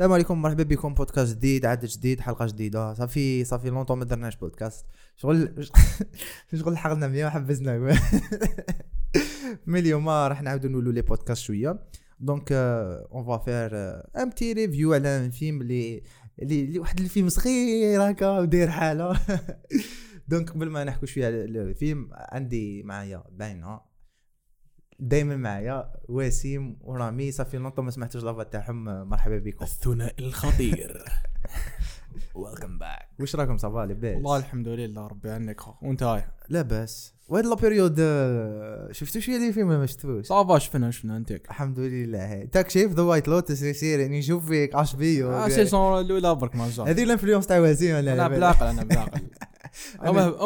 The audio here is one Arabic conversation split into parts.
السلام عليكم مرحبا بكم. بودكاست جديد عدد جديد حلقة جديدة. ça fait ça fait longtemps ما درناش بودكاست. شغل شغل لحقنا مية وحبسنا mais اليوم راح نعاودو نولو les podcasts شوية. donc on va faire un petit review على un film اللي اللي واحد الفيلم صغير هكا وداير حالة. donc قبل ما نحكو شوية على الفيلم عندي معايا باينة. دائما معايا وسيم ورامي. ça fait longtemps ما سمعتوش la voix تاعهم. مرحبا بكم. الثنائي الخطير. welcome back واش راكم؟ ça va لاباس والله الحمد لله ربي يعنيك خو وانت هاي لاباس وهاد la période شفتو شوية لي فيلم ولا ما شفتوش؟ صافا شفنا شفنا. انتك الحمد لله. تاك شايف ذا وايت لوتس يصير يعني نشوف فيك اش بيو. آه سيزون الأولى برك ما جا هذه الانفلونس تاع وسيم ولا أنا لا؟ بلاقل أنا بلاقل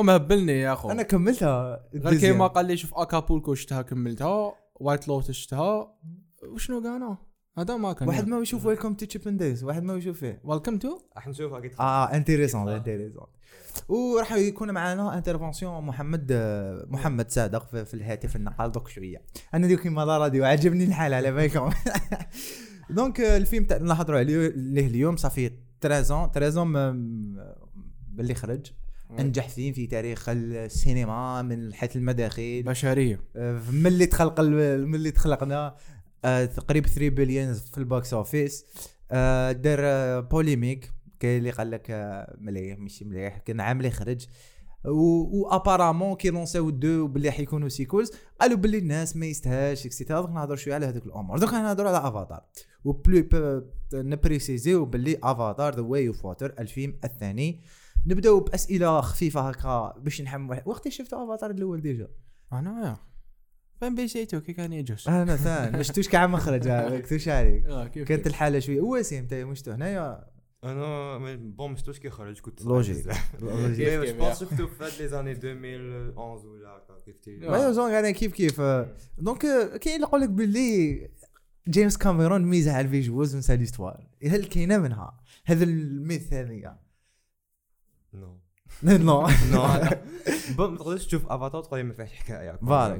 ام هبلني يا أخو. أنا كملتها غير كيما قال لي شوف أكابولكو شفتها كملتها وايت لوت شفتها وشنو كانوا هذا ما كان واحد ما يشوف ويلكم تو تشيب دايز واحد ما يشوف فيه ويلكم تو راح نشوفها قلت آه انتيريسون انتيريسون وراح يكون معنا intervention محمد آه، محمد صادق في, في الهاتف النقال دوك شوية. أنا ديك كيما la radio عجبني الحال على بالكم. donc آه، الفيلم تاع نهضروا عليه ليه اليوم صافي 13 13 م- باللي خرج. انجح فيلم في تاريخ السينما من حيث المداخل بشرية. آه، من اللي تخلق من اللي تخلقنا آه، تقريبا 3 بليون في ال box office آه، دار آه، بوليميك كاين اللي قال لك آه، مليح ماشي مليح كان عام اللي خرج. و ابارامون كي لونساو دو باللي حيكونوا سيكولز قالوا باللي الناس ما يستاهلش اكسيتيرا دوك نهضروا شوية على هذوك الأمور. دوك نهضروا على افاتار وبلو نبريسيزيو باللي افاتار ذا واي اوف واتر الفيلم الثاني. نبداو بأسئلة خفيفة هكا باش نحم وقت شفت أفاتار الأول ديجا؟ أنا يا. فين بيجيتو؟ كي كان يجوز أنا ثان ما شفتوش كاع ما خرج ها، ما كتبش عليك. آه، كيف كانت. الحالة شوية. وسيم تا مشتو هنايا؟ أنا ما- بون ما شفتوش كي خرج كنت لوجيك. كيف جو كيف بونس شفتو في هاد لي زاني 2011 ولا هكا ايوا زون أنا كيف كيف. دونك آه، كاين اللي يقول لك باللي جيمس كاميرون ميزة على الفيجوالز ونسى ليستوار هل كاينة منها؟ هذا الميث هذيا. نو. نو. ما تقدرش تشوف أفاتار تقول ما فيهش حكاية. فوالا،.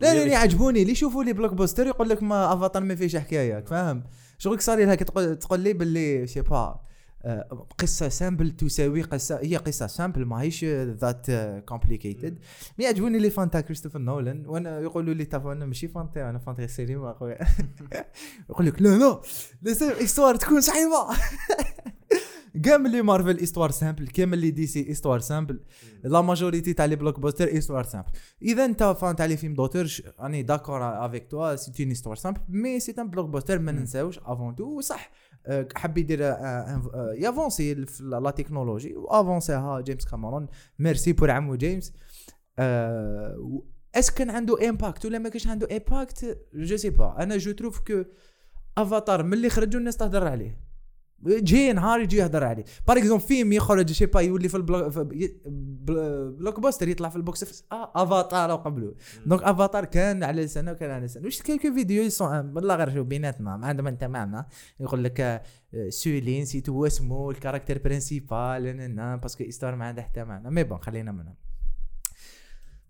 لا لا اللي عجبوني اللي يشوفوا لي بلوك بوستر يقول لك ما أفاتار ما فيهش حكاية فاهم؟ شغلك صار لي هكا تقول تقول لي باللي je sais pas آه، قصة simple تساوي قصة هي قصة simple ماهيش that complicated mais يعجبوني les fans تاع كريستوفر نولان وأنا يقولوا لي تافا أنا ماشي fan تاعو أنا fan تاع السينما اخويا يقول لك لا لا لازم تكون صعيبه كامل les Marvel histoire simple كامل les DC histoire simple la majorité تاع les blockbusters histoire simple اذا انت fan تاع les films d'auteur راني d'accord avec toi c'est une histoire simple mais c'est un blockbuster ما ننساوش avant tout صح حب يدير يافونسي في la technologie وافونسيها جيمس كاميرون merci pour عمو جيمس آه، est-ce que عنده impact ولا ما كانش عنده impact je sais pas أنا je trouve que افاتار ملي خرجوا الناس تهضر عليه جي نهار يجي يهضر عليه. par exemple فيلم يخرج je sais pas يولي في ال block blockbuster يطلع في ال box office. آه افاتار قبله. دونك افاتار كان على لسانه وكان على لسانه. واش كاين فيديو يسون والله غير شوف بيناتنا ما عندما انت معنا يقول لك آه، سولين سي تو اسمه الكاركتر برينسيبال باسكو استوار ما عندها حتى معنى. مي بون خلينا منها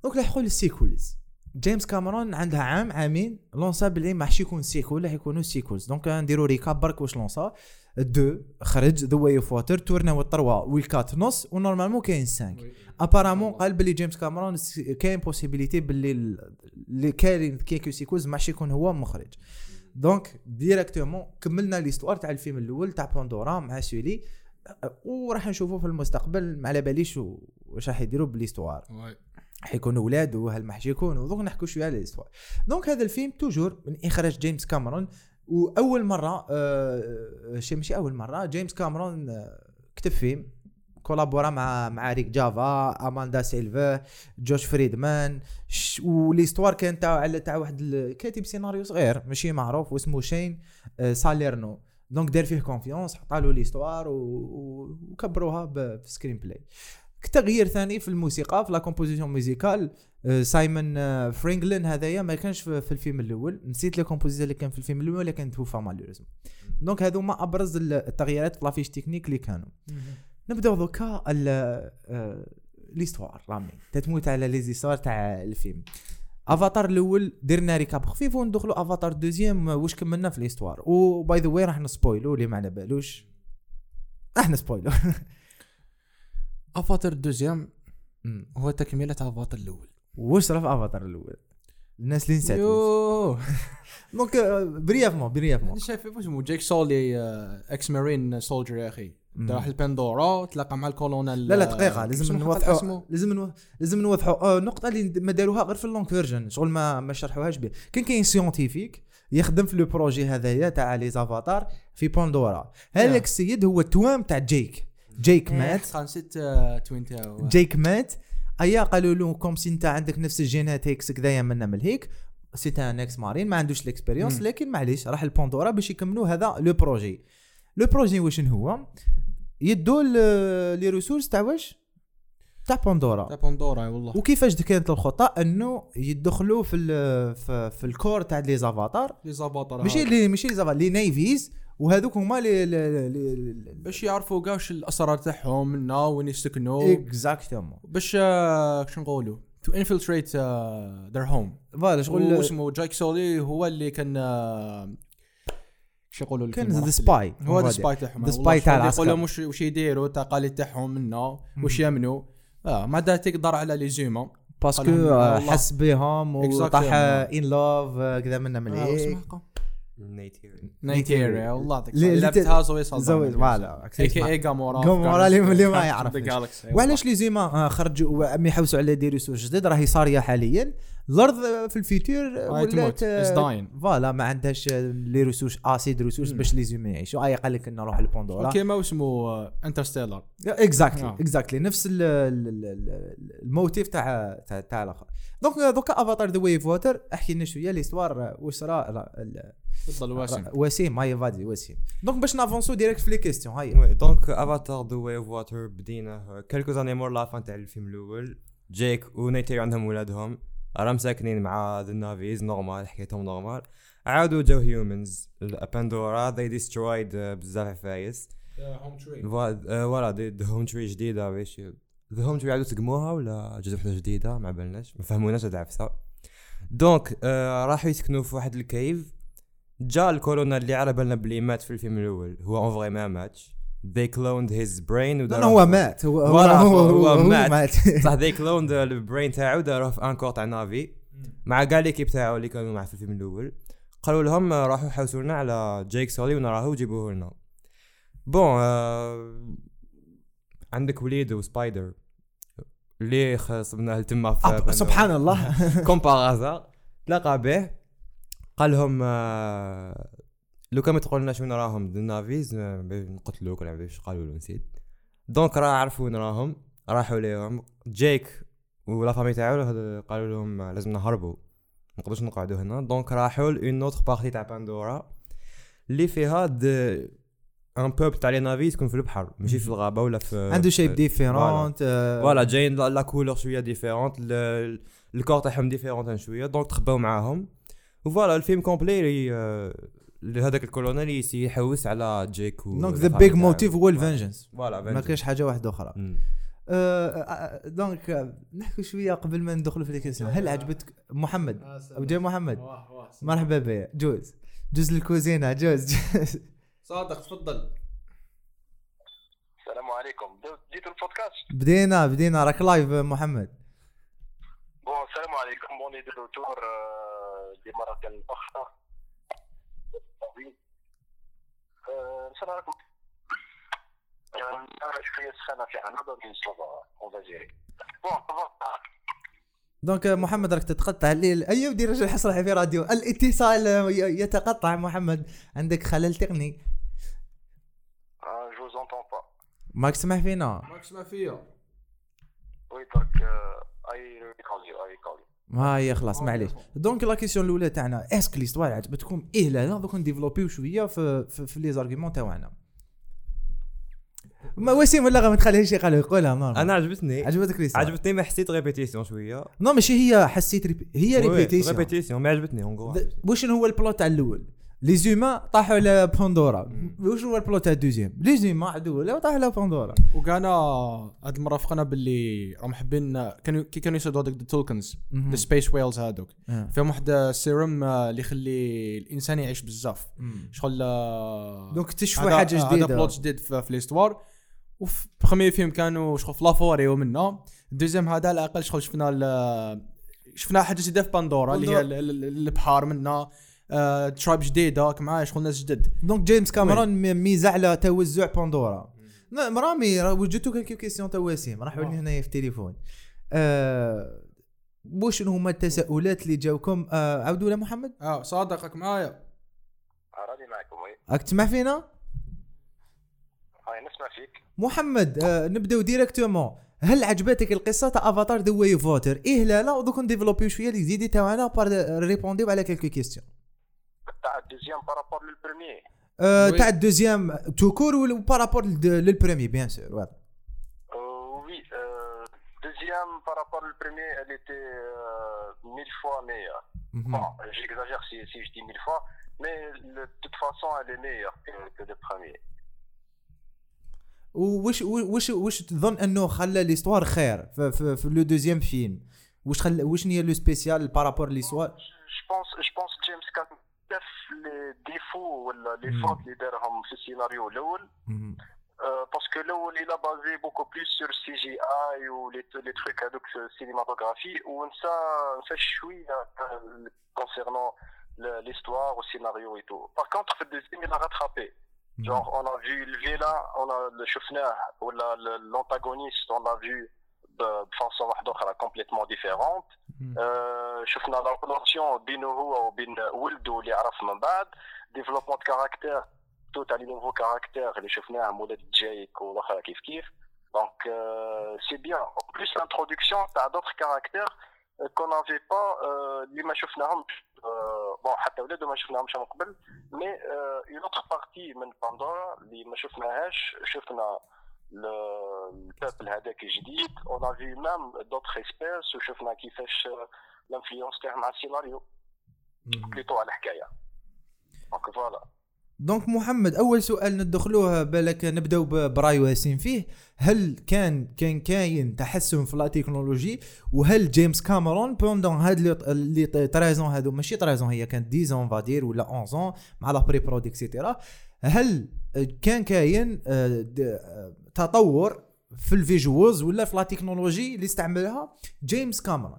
دونك لحقوا للسيكولز جيمس كاميرون عندها عام عامين. لونسا بلي ما حش يكون سيكول راح يكونوا سيكولز دونك نديروا ريكاب برك واش لونسا. دو خرج ذا واي اوف واتر تورنا والطروا والكات نص ونورمالمون كاين 5 apparemment قال بلي جيمس كاميرون س- كاين possibilité باللي ال- اللي كاين quelques sequels ما حش يكون هو مخرج. donc directement كملنا l'histoire تاع الفيلم الأول تاع بوندورا مع سولي. وراح نشوفوه في المستقبل ما على باليش واش راح يديروا ب l'histoire حيكونوا أولاد وهل ما حش يكونوا donc نحكوا شوية على ال histoire donc هذا الفيلم toujours من إخراج جيمس كاميرون. وأول مرة آه شي ماشي أول مرة جيمس كاميرون آه كتب فيلم collabora مع مع ريك جافا أماندا سيلفا جوش فريدمان و l'histoire كان تاع على تاع واحد كاتب سيناريو صغير ماشي معروف واسمه شين آه ساليرنو. donc دار فيه confiance حطالو l'histoire وكبروها screenplay تغيير ثاني في الموسيقى في la composition musicale آه، سايمون آه، فرانغلين هذايا ما كانش في في الفيلم الأول. نسيت le compositeur اللي كان في الفيلم الأول كان توفى malheureusement donc هذو ما أبرز ال- التغييرات في la fiche technique اللي كانوا. نبداو دوكا ال- آه، l'histoire رامي تتموت على les histoires تاع الفيلم. أفاتار الأول درنا récap خفيف وندخلوا أفاتار deuxième واش كملنا في l'histoire؟ و by the way راح ن spoil و اللي ما على بالوش. راح ن spoil و. أفاتر deuxième هو تكملة أفاتر الأول. واش صرا في افاتار الأول؟ الناس اللي نسات donc brièvement brièvement. أنا شايف واش جيك سولي آه، ex marine soldier يا أخي. راح البندورا تلاقى مع الكولونيل لا لا آه، دقيقة لازم نوضحوا؟ لازم نو... لازم نوضحوا آه النقطة اللي ما داروها غير في ال long version شغل ما ما شرحوهاش به كان كاين scientifique يخدم في le projet هذايا تاع les avatars في بوندورا هذاك السيد هو التوام تاع جيك جيك مات. خان ست آه، twin تاعو. جيك مات. أيا قالوا له comme si انت عندك نفس ال genetics كذايا منا من هيك. c'est un ex marine ما عندوش ال expérience مم. لكن معليش راح لبوندورا باش يكملوا هذا le projet. le projet واش هو؟ يدوا les ressources تاع واش؟ تاع بوندورا. تاع بوندورا والله. وكيفاش كانت الخطه أنه يدخلوا في ال في, في ال corps تاع les avatars. les avatars ماشي les ماشي les avatars les Na'vis. وهذوك هما لي لي- لي باش يعرفوا كاع واش الأسرار تاعهم منا وين يسكنوا exactement باش آه، شو نقولوا؟ to infiltrate their home voilà شغل اسمه جايك سولي هو اللي كان آه، شو يقولوا كان the spy هو the spy تاعهم. The spy تاع العسكر. يقول لهم وش يديروا التقاليد تاعهم منا وش يمنوا آه ما دا تقدر على les humains parce que آه،. حس بهم وطاح. in love كذا منا من آه، هيك اسمه نيتيري نايتيريا والله ذاك اللي- اللي لعبتها زوي زوي صالدانا voilà a.k.a. جامورا جامورا اللي- ما يعرف. وعلاش les humains آه، خرجوا mais يحوسوا على des ressources جديد راهي صارية حاليا. الأرض آه، في ال futur راهي تموت. It's dying. voilà ما عندهاش آه، les ressources assez de ressources مم. باش les humains يعيشوا. اي قال لك نروح لبوندورا. كيما اسمه انترستيلر exactly آه. exactly نفس ال- ال- ال- ال- ال motif تاع تاع تاع الآخر. donc دوكا افاتار The Way of Water أحكي لنا شوية l'histoire واش ال- تفضل واسم وسيم. هاي فادي وسيم. donc باش ن avancer direct في les questions هاي. oui donc افاتار The Way of Water بدينا quelques années مور l'événement تاع الفيلم الأول جيك ونيتيري عندهم ولادهم راهم ساكنين مع the Na'vis normal حكايتهم normal. عادوا جاو humans باندورا destroyed uh, بزاف عفايس. home tree voilà the home tree جديدة باش the home tree عادوا سقموها ولا جات وحدة جديدة؟ ما بالناش ما فهموناش هاد العفسة. donc آه راحوا يسكنوا في واحد ال cave جا الكولونيل اللي على بالنا بلي مات في الفيلم الأول. هو en vrai ما ماتش. They cloned his brain لا هو مات. هو هو هو, هو هو, مات. مات. صح they cloned ال brain تاعو داروه في un corps تاع نافي. مع كاع l'équipe تاعو اللي كانوا معاه في الفيلم الأول. قالوا لهم راحوا حوسوا لنا على جيك سولي ونراهو وجيبوه لنا. bon آه عندك وليد وسبايدر اللي خصبناه تما في أب- سبحان الله. كوم باغازار تلاقى به. قال لهم آه، لو كان ما تقولناش وين راهم النافيز آه، نقتلوك ولا باش قالوا له نسيت. دونك راه عرفوا وين راهم راحوا ليهم. جيك ولا فامي تاعو قالوا لهم لازم نهربوا ما نقدرش نقعدوا هنا. دونك راحوا لون اوتر بارتي تاع باندورا اللي فيها د ان بوب تاع لي نافيز تكون في البحر ماشي في الغابة ولا في عنده شيب في- ديفيرونت voilà جايين لا- couleur شوية différente ال- ال corps تاعهم différent شوية. donc تخباو معاهم. و voilà الفيلم complet هذاك الكولونيل يحوس على جيك و donc the big. motive هو ال vengeance voilà ما كاينش حاجة واحدة أخرى. مم. آه، آه، donc آه، نحكي شوية قبل ما ندخلوا في ال questions. هل عجبتك محمد؟ أبو جاي محمد. مرحبا بك جوز. جوز الكوزينة. جوز. صادق تفضل. السلام عليكم. جيتوا البودكاست؟ بدينا بدينا. راك لايف محمد. بون السلام عليكم. بوني دو روتور آه، لمرة أخرى آه، شنو راكم آه، نعرف شوية سخانة في عنابة من سوفا اون فازيري بون دونك آه، محمد راك تتقطع الليل أيوه دير رجل حصري في راديو الاتصال آه، ي- يتقطع محمد عندك خلل تقني je t'entends pas ماك تسمع فينا ماك تسمع فيا oui درك et recule un peu ما هي خلاص معليش. donc la question الأولى تاعنا est-ce que l'histoire عجبتكم إيه لا لا donc نديفلوبيو شوية في في, في les arguments تاعنا. ما وسيم ولا ما تخليهش يقال يقولها normal. أنا عجبتني. عجبتك l'histoire عجبتني ما حسيت répétition شوية. non ماشي هي حسيت répé... هي répétition répétition ما عجبتني un d- واش هو ال plot تاع الأول؟ لي زوما طاحوا على بوندورا وش هو البلوت تاع الدوزيام لي زوما عدو طاحوا على بوندورا وكان هاد المره فقنا باللي راهم حابين كانوا كي كانوا يصيدوا هذوك التولكنز مهم. السبيس ويلز هذوك آه. فيهم واحد السيروم آه، اللي يخلي الانسان يعيش بزاف شغل آه، دونك اكتشفوا هذا- حاجة هذا جديده بلوت جديد في, ليستوار وفي بخمي فيلم كانوا شغل في لافوري ومنه الدوزيام هذا على الاقل شغل شفنا شفنا حاجة جديده في باندورا اللي هي ال- ال- ال- البحار منها آه، ترايب جديده راك معايا شغل ناس جدد. دونك جيمس كاميرون ميزه على توزع بوندورا لا رامي راه وجدتو كالكو كيسيون تا وسيم راح لي هنايا في التليفون. آه وش هما التساؤلات اللي جاوكم؟ آه عاودوا لا محمد؟ آه صادق راك معايا. راني معكم وي. راك تسمع فينا؟ هاي نسمع فيك. محمد آه نبدأو ديريكتومون هل عجبتك القصة تاع افاتار ذا واي فوتر إيه لا لا ودوك نديفلوبيو شوية لي زيدي تاعنا بار ريبونديو على كالكو كيسيون تاع الدوزيام بارابور للبريمير آه Oui. تاع الدوزيام تو كور وبارابور للبريمي بيان سور واضح Euh, oui, euh, deuxième par rapport au premier, elle était euh, mille fois meilleure. مهم. Bon, j'exagère si, si je dis mille fois, mais le- de toute façon, elle est meilleure que, que le premier. وش وش وش تظن انه خلى ليستوار خير في, في, في لو دوزيام فيلم وش خلى وش هي لو سبيسيال بارابور ليستوار Je pense, je pense que James Cameron شاف les défauts ولا les Hmm. fautes اللي دارهم في السيناريو الأول Euh, parce que l'eau, il a basé beaucoup plus sur CGI ou les, les trucs avec euh, cinématographie ou ça, ça chouille euh, concernant le- l'histoire, au scénario et tout. Par contre, le deuxième, il a rattrapé. Genre, on a vu le vilain, on a le chauffeur ou la- le- l'antagoniste, on l'a vu de de façon واحدة complètement différente. Euh, شفنا la relation بينه هو وبين ولده اللي عرف من بعد développement de caractère tout à les nouveaux caractères اللي شفناهم ولاد جايك والاخر كيف كيف donc euh, c'est bien en plus l'introduction تاع d'autres caractères euh, qu'on n'avait pas euh, اللي ما شفناهمش euh, bon حتى ولاده ما شفناهمش من قبل mais euh, une autre partie من باندورا اللي ما شفناهاش شفنا ال people هذاك الجديد on a vu même d'autres espèces وشفنا كيفاش ال influence تاعهم على السيناريو plutôt على الحكاية دونك فوالا دونك محمد أول سؤال ندخلوه بالك نبداو برأي وسيم فيه. هل كان كان كاين تحسن في la technologie؟ وهل جيمس كاميرون pendant هاد اللي 13 هادو ماشي 13 هي كانت 10 اون فادير ولا 11 مع لا بري برود اكسيتيرا هل كان كاين آه، آه، تطور في الفيجوالز ولا في لا تكنولوجي اللي استعملها جيمس كاميرون.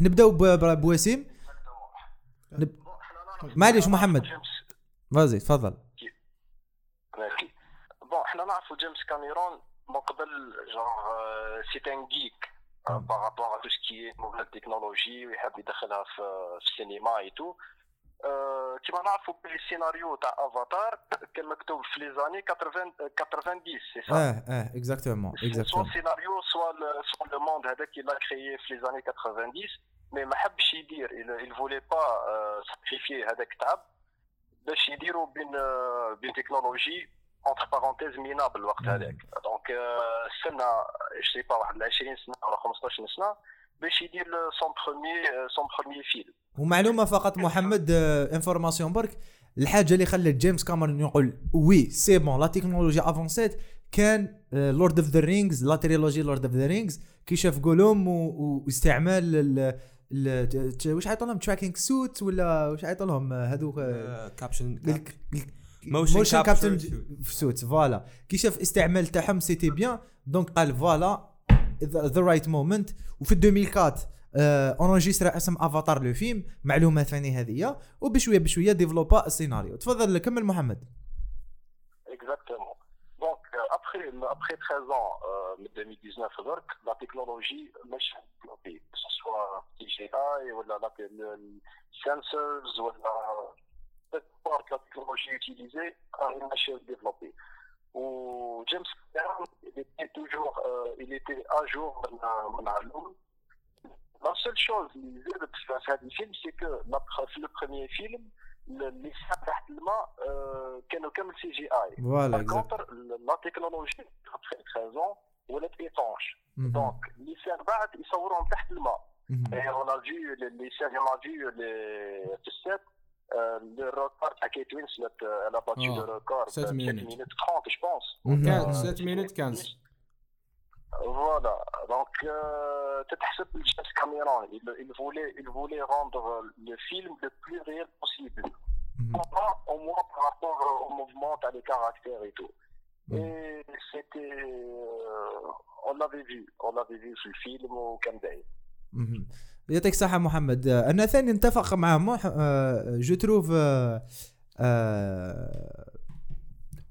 نبداو بوسيم. نب- معليش محمد. فازي تفضل. بون حنا نعرفوا جيمس كاميرون من قبل جونغ سي ان جيك بارابور ا تو سكي نوفيل تكنولوجي ويحب يدخلها في في السينما اي تو كيما نعرفوا بلي السيناريو تاع افاتار كان مكتوب في لي زاني 80 90 سي سا آه آه اكزاكتومون سوا اكزاكتومون السيناريو سوا سوا لو موند هذاك اللي كريي في لي زاني 90 مي ما حبش يدير il فولي با ساكريفي هذاك التعب باش يديروا بين بين technologie entre parenthèses minable الوقت هذاك donc استنى je sais pas واحد 20 سنه ولا 15 سنه باش يدير son premier son premier film ومعلومه فقط محمد information برك. الحاجة اللي خلت جيمس كاميرون يقول oui c'est bon la technologie avancée كان Lord of the Rings la trilogie Lord of the Rings كي شاف جولوم واستعمال ال- ال- ت- واش عيطوا لهم؟ tracking suit ولا واش عيطوا لهم؟ آه، هذوك capture motion capture suit voilà كي شاف استعمال تاعهم c'était bien donc قال voilà the right moment وفي 2004 enregistra اسم افاتار le film معلومه ثانية هذه وبشويه بشويه développa السيناريو تفضل كمل محمد. Donc, euh, après, après 13 ans, euh, 2019, donc, la technologie مش développée, que ce soit CGI ou la, la, le, le sensors ou la, cette part de la technologie utilisée a une développée. Ou James Cameron, il était toujours, euh, il était à jour من- من علوم. La seule chose اللي زادت في هذا الفيلم c'est que la- في le premier film اللي سحب تحت الماء آه، كانوا كامل سي جي اي فوالا Par اكزاكت contre, la technologie, après 13 ans, ولات étanche. Donc, les scènes بعد يصوروهم تحت الماء. Et on a vu les, les scènes, on a vu les, في Euh, le record à Kate Winslet, euh, elle a battu oh, le record. 7 minutes. 7 minutes 30, je pense. Mhm. 7 euh, minutes 15. Voilà, donc peut-être que James Cameron, il, voulait, il voulait rendre le film le plus réel possible. Mhm. Au moins par rapport au mouvement, à les caractères et tout. Mhm. Et c'était. On l'avait vu, on l'avait vu sur le film au Canada. يعطيك الصحة محمد. آه، أنا ثاني نتفق مع موح آه، je trouve آه،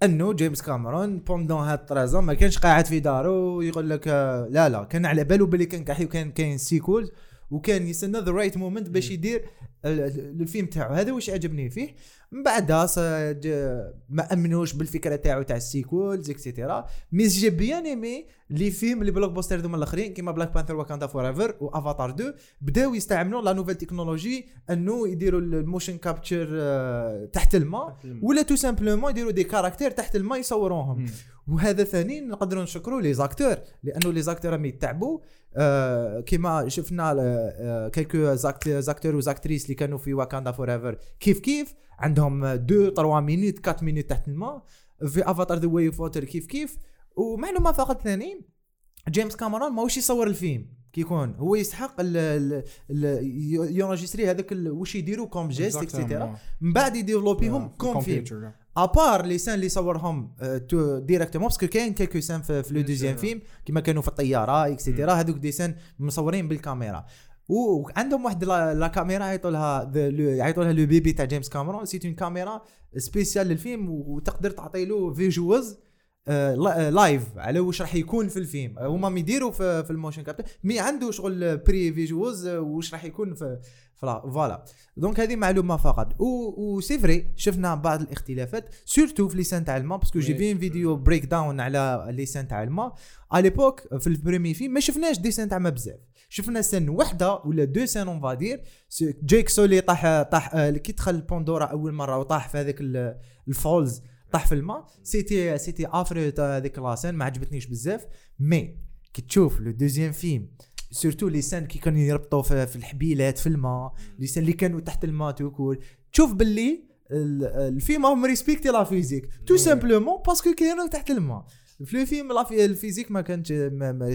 أنه جيمس كاميرون pendant هاد 13 ما كانش قاعد في دارو ويقول لك لا لا كان على بالو بلي كان كحي وكان كاين sequel وكان يستنى the right moment باش يدير ال- ال- الفيلم تاعو. هذا واش عجبني فيه؟ من بعدها ما أمنوش بالفكرة تاعو تاع ال sequels et cetera mais j'ai bien aimé les films les blockbusters ذوما الاخرين كيما Black Panther Wakanda Forever وافاتار 2 بداو يستعملوا la nouvelle technologie انه يديروا ال motion capture تحت الماء ولا tout simplement يديروا des caractères تحت الماء يصوروهم. وهذا ثاني نقدروا نشكروا les acteurs لأنه les acteurs راهم يتعبوا. آه كيما شفنا آه quelques acteurs و actrices اللي كانوا في Wakanda Forever كيف كيف؟ عندهم 2 3 minutes 4 minutes تحت الماء في Avatar The Way of Water كيف كيف. ومعلومة فقط ثاني جيمس كاميرون ماهوش يصور الفيلم كي يكون هو يستحق ال- ال- ال- يونجيستري هذاك واش يديروا comme geste et cetera من بعد يديفلوبيهم comme film. à part les scènes اللي صورهم directement parce que كاين quelques scènes في, في le deuxième film كيما كانوا في الطياره et cetera هذوك des scènes مصورين بالكاميرا وعندهم واحد la, caméra يعيطوا لها le- bébé تاع جيمس كاميرون c'est une caméra spéciale للفيلم وتقدر تعطي له visuals live على واش راح يكون في الفيلم. هما يديروا في, في ال motion capture mais عنده شغل pré-visuals واش راح يكون في voilà. donc هذه معلومة فقط. و c'est vrai شفنا بعض الاختلافات surtout في les scènes تاع الماء parce que j'ai. vu une vidéo breakdown على les scènes تاع الماء. à l'époque في ال premier film ما شفناش des scènes تاع ما بزاف. شفنا scène وحدة ولا deux scènes on va dire جيك سولي طاح طاح آه، كي دخل بوندورا أول مرة وطاح في هذاك ال- ال falls طاح في الماء. c'était c'était vrai هذيك la scène ما عجبتنيش بزاف. mais كي تشوف le deuxième film surtout les scènes كي كانوا يربطوا في, الحبيلات في الماء les scènes اللي كانوا تحت الماء توكول تشوف باللي ال- الفيلم هم respecté la physique tout simplement parce que كانوا تحت الماء. في الفيلم ال physique ما ما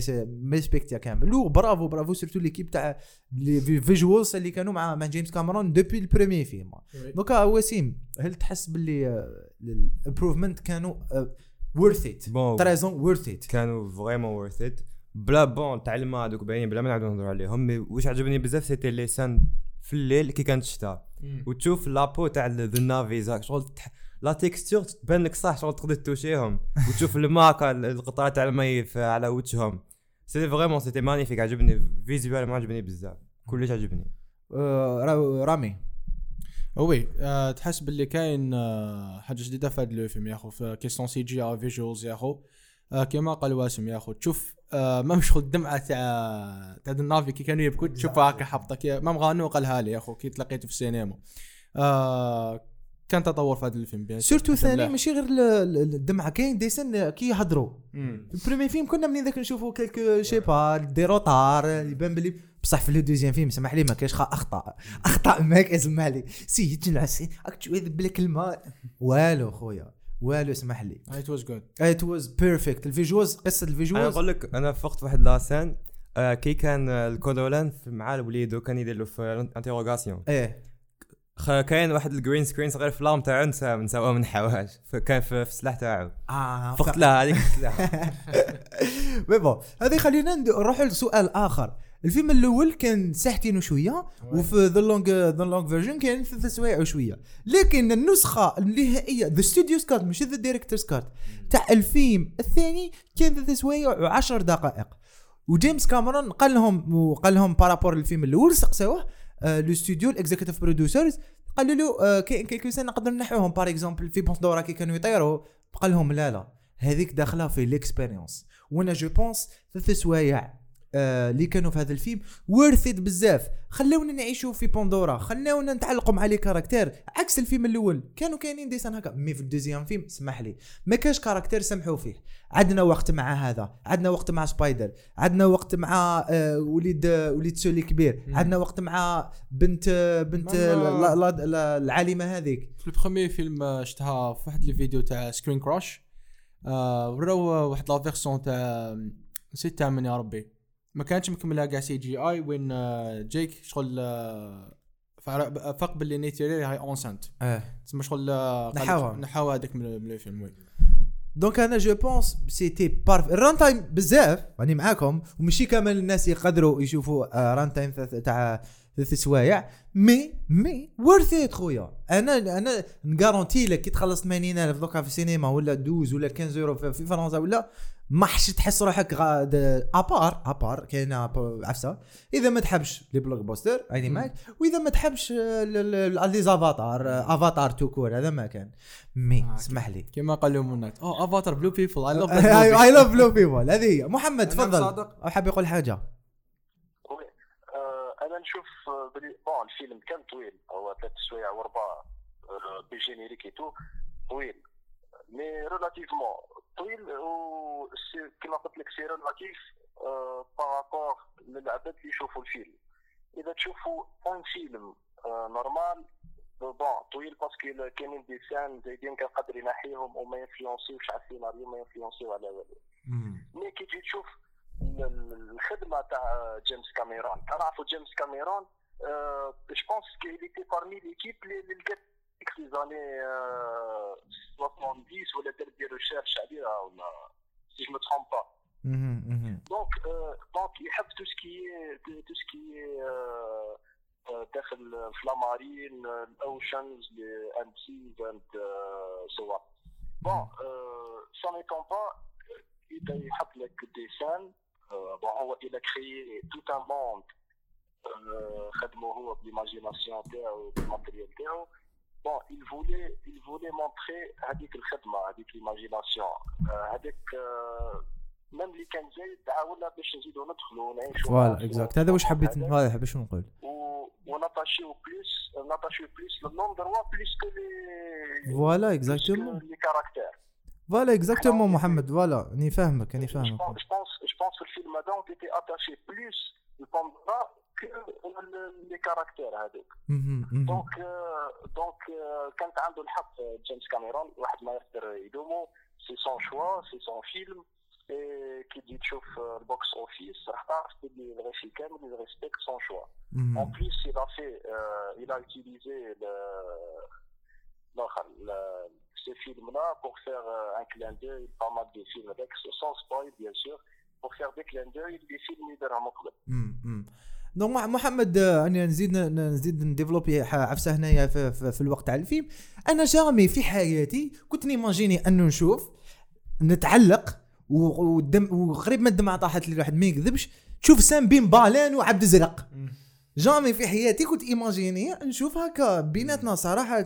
respecté ها كامل. وبرافو برافو surtout l'équipe تاع les visuals اللي كانوا مع مع جيمس كاميرون depuis ال premier film دوكا وسيم هل تحس باللي ال improvement كانوا worth it très worth it كانوا vraiment worth it بلا bon تاع الماء هذوك باينين بلا ما نعاودو نهضروا عليهم mais واش عجبني بزاف c'était les scènes في الليل كي كانت الشتاء وتشوف la peau تاع the Na'vi زاك شغل تح- la texture تبان لك صح شغل تقدر toucher هم. وتشوف الماء كان القطرة تاع الماء على وجههم. c'était vraiment c'était magnifique عجبني. visuel ما عجبني بزاف. كلش عجبني. رامي. oui آه تحس باللي كاين آه حاجة جديدة في هذا الفيلم يا أخو. في question CGI visuals يا أخو. آه كما قال واسم يا أخو. تشوف آه ما مش الدمعه تاع تاع النافي كي كانوا يبكوا تشوفها هكا حبطه كي ما غانو قالها لي يا أخو كي تلاقيته في السينما. آه كان تطور في هذا الفيلم bien sûr. surtout ثاني. ماشي غير ال- ال- الدمعة. كاين des scènes كي يهضروا. ال premier film كنا منين ذاك نشوفوا quelque chose pas des retards يبان بلي. بصح في le deuxième film سمح لي ما كاينش أخطاء. أخطاء ماك اسمح لي سيد العسي راك تذب لك الماء والو خويا. والو اسمح لي. it was good it was perfect ال visuals قصة أنا ال visuals نقول لك أنا فقت واحد la scène آه كي كان الكودولان في- مع وليدو كان يدير له في interrogation إيه. كاين واحد ال green screen صغير في l'arme تاعو نسا نساوه من حواش ف- كان في السلاح تاعو. آه فقت لها هذيك السلاح. mais bon هذه خلينا نروحوا لسؤال آخر. الفيلم الأول كان ساعتين وشويه وفي the long the long version كان ثلاث سوايع وشوية. لكن النسخة النهائية the studio's cut مش the director's cut تاع الفيلم الثاني كان ثلاث سوايع و10 دقائق. وجيمس كاميرون قال لهم وقال لهم par rapport للفيلم الأول سقساوه le studio ال executive producers قالوا له كاين quelques scènes نقدر نحوهم par exemple في بوندورا كي كانوا يطيروا. قال لهم لا لا. هذيك داخلة في l'expérience وأنا je pense ثلاث سوايع آه اللي كانوا في هذا الفيلم. worth بزاف. خلونا نعيشوا في بوندورا خلونا نتعلقوا مع les caractères. عكس الفيلم الأول. كانوا كاينين des scènes هكا. mais في ال deuxième film اسمح لي. ما كاش caractère سمحوا فيه. عندنا وقت مع هذا. عندنا وقت مع سبايدر. عندنا وقت مع آه وليد آه وليد سولي كبير. عندنا وقت مع بنت آه بنت. لا- لا- لا- العالمة هذيك. في ال premier film شفتها في واحد الفيديو تاع Screen Crush وراو واحد la version تاع نسيت تاع من يا ربي. ما كانتش مكمله كاع CGI وين آه، جيك شغل آه، فاق باللي نيتيري هاي enceinte آه تسمى شغل نحاوها. نحاوها هذاك من الفيلم oui. donc أنا je pense c'était بارف ال run time بزاف راني معاكم وماشي كامل الناس يقدروا يشوفوا آه، run time تاع ثلاث سوايع. mais mais worth it خويا. أنا أنا ن garantir لك كي تخلص 80000 دوكا في السينما ولا 12 ولا 15 يورو في فرنسا ولا ما حش تحس روحك غاد à part à part كاينة ب- عفسة. إذا ما تحبش les blockbusters مم. معك وإذا ما تحبش les Avatars Avatar tout court هذا ما كان. mais آه، اسمح لي. كما قالوا منات اوه Avatar blue people I love I love blue people هذه هي. محمد تفضل. أو حاب يقول حاجة؟ oui آه، أنا نشوف آه، بلي bon الفيلم كان طويل. هو ثلاث سوايع وربع آه، بال générique tout. طويل. mais relativement طويل و كما قلت لك c'est relatif par rapport للعباد اللي يشوفوا الفيلم اذا تشوفوا un film normal bon طويل parce que كاينين des scènes زايدين كان قدر ينحيهم وما ي influencer وش على السيناريو ما ي influencer و على والو mais كي تجي تشوف ال- ال- الخدمه تاع جيمس كاميرون كنعرفوا جيمس كاميرون je pense que parmi l'équipe اللي اللي لقات ديك les années 70 ولا دار des recherches عليها ولا si je me trompe pas مهم، مهم. donc donc يحب tout ce qui tout ce qui داخل في la marine ال oceans and seas and so bon ça m'étonne pas اذا يحط لك des scènes bon هو il a créé tout un monde خدمو هو بال imagination تاعو بال matériel تاعو bon il voulait il voulait montrer هذيك الخدمه هذيك l'imagination هذاك même اللي كان زايد دعاونا باش نزيدو ندخلوا ونعيشوا voilà exact هذا واش حبيت هذا. هذا شنو نقول وناتاشيو plus attaché plus l'endroit plus que les voilà exactement les caractères voilà exactement محمد voilà راني فاهمك راني فاهمك pense, je pense, je pense que le film là, on était attaché plus au Pandora que le- les caractères هذوك. مهم، مهم. دونك دونك كانت عنده الحق جيمس كاميرون واحد ما يقدر يلومو سي سون شوا سي سون فيلم كي تجي تشوف البوكس اوفيس راح تعرف بلي الغي كامل يريسبكت سون شوا مهم. En plus, il a fait, euh, il a utilisé le, l'autre, le- ce film-là pour faire euh, un clin d'œil, pas mal de films avec, sans spoil bien sûr, pour faire des clins d'œil des films يديرها مقبل. مم، مم. دونك مح- محمد آه، أنا نزيد نزيد نديفلوبي عفسه هنايا في, في, في الوقت تاع الفيلم. أنا جامي في حياتي كنت نيماجيني أنه نشوف نتعلق و- والدم وقريب ما الدمعة طاحت لي الواحد ما يكذبش. تشوف scène بين baleine وعبد زرق jamais في حياتي كنت imaginer نشوف هكا بيناتنا صراحة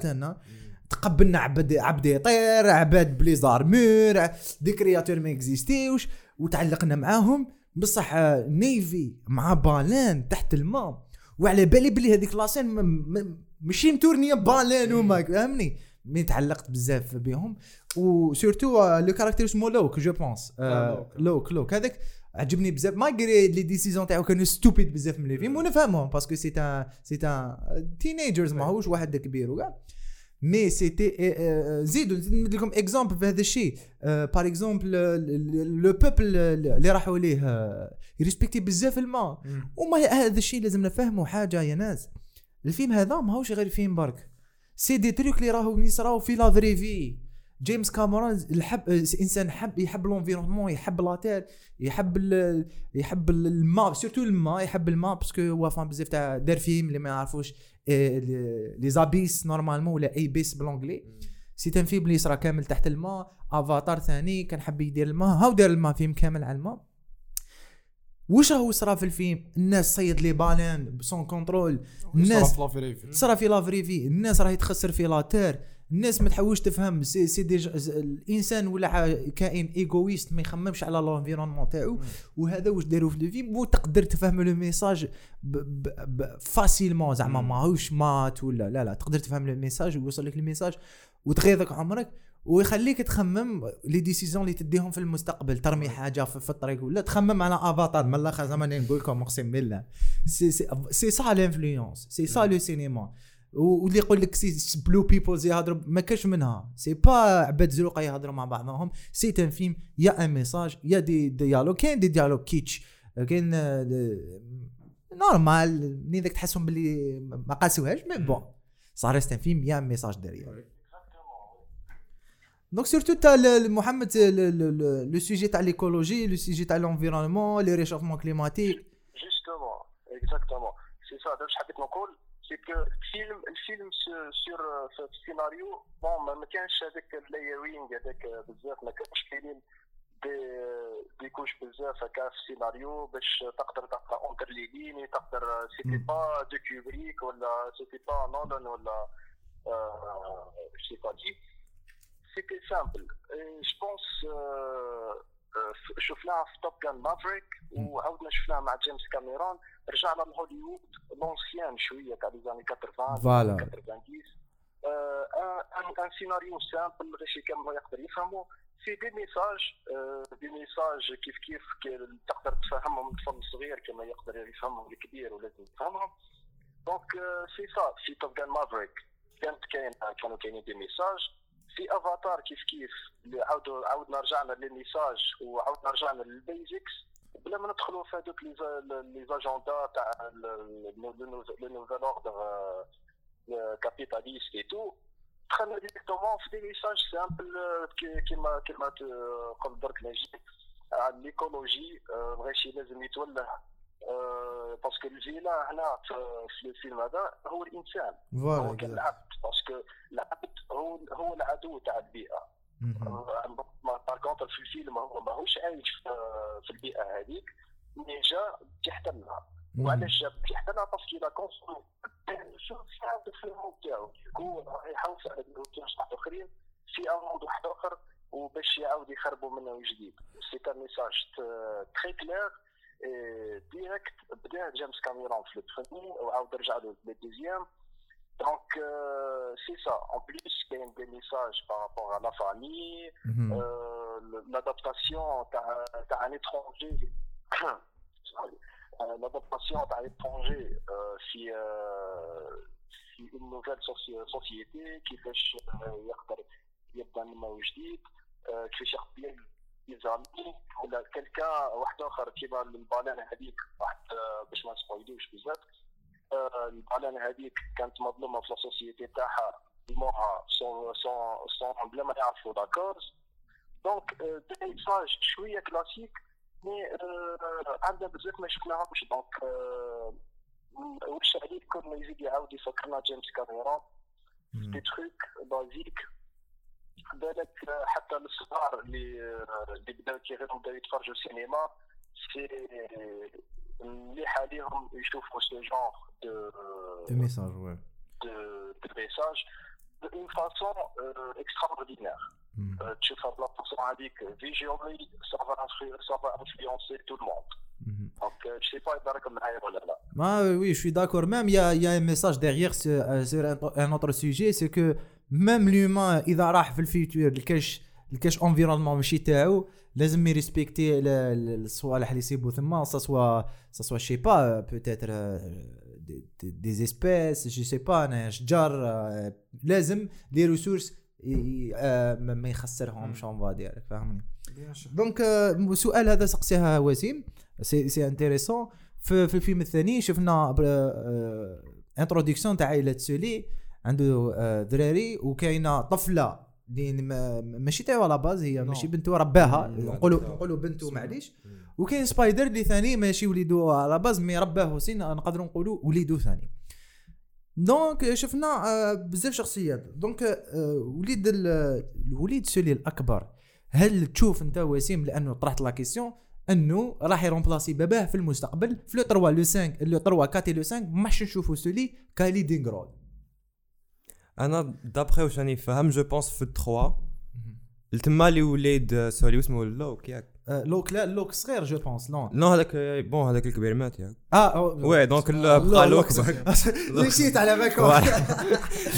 تقبلنا عبد عبد يطير عباد bizarres مور des créatures ما اكزيستيوش وتعلقنا معاهم. بصح آه، نيفي مع baleine تحت الماء. وعلى بالي بلي هذيك la scène ماشي متورنية baleine وما فهمني؟ mais تعلقت بزاف بهم. و surtout le caractère اسمه لوك je pense لوك. لوك هذاك عجبني بزاف. malgré les décisions تاعو كانوا stupides بزاف من les films ونفهمهم parce que c'est un c'est un teenagers ماهوش واحد كبير وكاع. mais c'était زيدوا نزيد ندير لكم exemple في هذا الشيء par exemple le peuple اللي راحوا ليه ي respecter بزاف الماء وما هذا الشيء لازم نفهموا حاجة يا ناس الفيلم هذا ماهوش غير فيلم برك c'est des trucs اللي راهو يصراو في la vraie vie جيمس كاميرون الحب انسان حب يحب l'environnement يحب la terre يحب ال يحب ال- الماء surtout الماء يحب الماء parce que هو fan بزاف تاع دار فيلم اللي ما يعرفوش les- abysses normalement ولا Abyss ب l'anglais c'est اللي يصرى كامل تحت الماء افاتار ثاني كان حب يدير الماء هاو دار الماء فيلم كامل على الماء وش هو صرا في الفيلم الناس صيد les baleines ب sans contrôle الناس صرا في la vraie vie الناس راهي تخسر في la terre الناس ما تحوش تفهم. c'est c'est déjà الإنسان ولا كائن égoïste ما يخممش على l'environnement تاعو. وهذا واش داروا في le film وتقدر تفهم le message facilement زعما ماهوش مات ولا لا لا. تقدر تفهم le message ويوصل لك ال message وتغيظك عمرك ويخليك تخمم les décisions اللي تديهم في المستقبل. ترمي حاجة في, في الطريق ولا تخمم على افاتار من الآخر زعما نقول لكم أقسم بالله. c'est c'est c'est ça l'influence c'est ça le cinéma واللي يقول لك c'est blue peoples يهضروا ما كاش منها. c'est pas عباد زروقه يهضروا مع بعضهم. c'est un film y a un message y a des dialogues كاين des dialogues kitsch. كاين normal منين داك تحسهم باللي ما قاسوهاش mais bon. ça reste un film y a un message derrière donc surtout تا محمد le sujet تاع l'écologie le sujet تاع l'environnement le réchauffement climatique justement exactement c'est ça داك حبيت نقول c'est que الفيلم الفيلم sur في السيناريو bon ما كانش هذاك ال layering هذاك بزاف ما كانش كاينين des des couches بزاف هكا في السيناريو باش تقدر تقرا entre les lignes تقدر c'était pas du Kubrick ولا c'était pas Nolan ولا c'est pas des c'était simple je pense شفناها في Top Gun Maverick وعاودنا شفناها مع جيمس كاميرون رجعنا لهوليوود l'ancien شوية تاع les années 80 voilà. 90 un scénario simple باش كامل يقدر يفهموا c'est des messages des messages كيف كيف تقدر تفهمهم الطفل الصغير كما يقدر يفهمهم الكبير ولازم يفهمهم. donc c'est ça في Top Gun Maverick كانت كاين كانوا كاينين des messages. في أفاتار كيف كيف. اللي عاودوا عاودنا رجعنا لل message وعاودنا رجعنا لل basics بلا ما ندخلوا في هذوك les agendas تاع le nouvel ordre capitaliste et tout دخلنا directement في des messages simples كيما كيما قلت درك نجيب على l'écologie بغيتي لازم يتوله parce que ال vilain هنا في الفيلم هذا هو الإنسان. هو كان العبد parce que العبد هو هو العدو تاع البيئة. par contre في الفيلم هو ماهوش عايش في البيئة هذيك mais جا تحتلها وعلاش جا تحتلها parce que la consomme شوف عنده في الموت تاعو. هو راح يحوس على واحد آخرين في un monde واحد آخر وباش يعاود يخربوا منه جديد c'est un message très clair direct بدا جيمس كاميرون في البخني وعاود رجع له ال deuxième donc c'est ça en plus كاين des messages par rapport à la famille l'adaptation تاع تاع un étranger l'adaptation تاع l'étranger في في une nouvelle société كيفاش يقدر يبدا من نوع جديد كيفاش يقدر يزامي ولا quelqu'un واحد آخر كيما ال baleine هذيك واحد باش ما نسبويلوش بزاف. ال baleine هذيك كانت مظلومة في ال société تاعها. موها sans sans sans بلا ما يعرفوا d'accord donc message شوية classique mais عندنا بزاف ما شفناهمش. دونك واش عليك ما يزيد يعاود يفكرنا جيمس كاميرون des trucs basiques بالك حتى الصغار اللي اللي بداو كيغيروا بداو يتفرجوا السينما c'est مليح عليهم يشوفوا ce genre de de message oui. de de message. d'une façon extraordinaire تشوفها ب la façon هذيك visuelle ça va ça va influencer tout le monde donc je sais pas يبارك معايا ولا لا. mais oui je suis d'accord. Même il y a y a un message derrière sur, sur un autre sujet c'est que même l'humain إذا راح في ال future لكاش لكاش environnement ماشي تاعو لازم ي respecter الصوالح اللي يصيبوا ثما soit ça soit je sais pas peut-être des espèces je sais pas أنا شجار لازم les ressources ما يخسرهمش on va dire فاهمني؟ donc السؤال هذا سقسيها وسيم. c'est c'est intéressant في, في الفيلم الثاني شفنا introduction تاع عائله سولي. عنده ذراري وكاينة طفلة اللي ماشي تاعو على base هي ماشي بنته رباها. نقولوا نقولوا بنته معليش. وكاين سبايدر اللي ثاني ماشي وليدو على base mais رباه سين نقدروا نقولوا وليدو ثاني. donc شفنا بزاف شخصيات. دونك وليد الوليد سولي الأكبر. هل تشوف انت وسيم لأنه طرحت la question أنه راح ي remplacer باباه في المستقبل. في le 3 le 5 le 3 4 le 5 ما نشوفوا سولي كالي دينغرود أنا d'après واش راني فاهم je pense في 3 تما اللي وليد سوري اسمه لوك ياك آه، لوك لا لوك صغير je pense non non هذاك bon هذاك الكبير مات ياك آه oui donc بقى لوك نسيت على بالك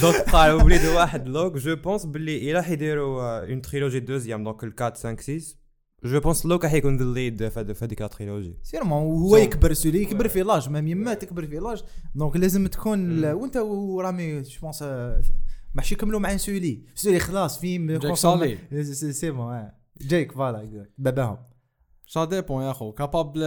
donc بقى وليد واحد لوك je pense باللي الا حيديروا une trilogie deuxième donc 4 5 6 je pense لوك راح يكون the lead في هذيك ال trilogie sûrement هو يكبر سولي يكبر في l'âge même يما تكبر في l'âge donc لازم تكون ال- وانت ورامي je pense ماشي يكملوا مع سولي سولي خلاص فيلم Jake Sully. c'est bon. Jake voilà باباهم. ça dépend يا اخو. capable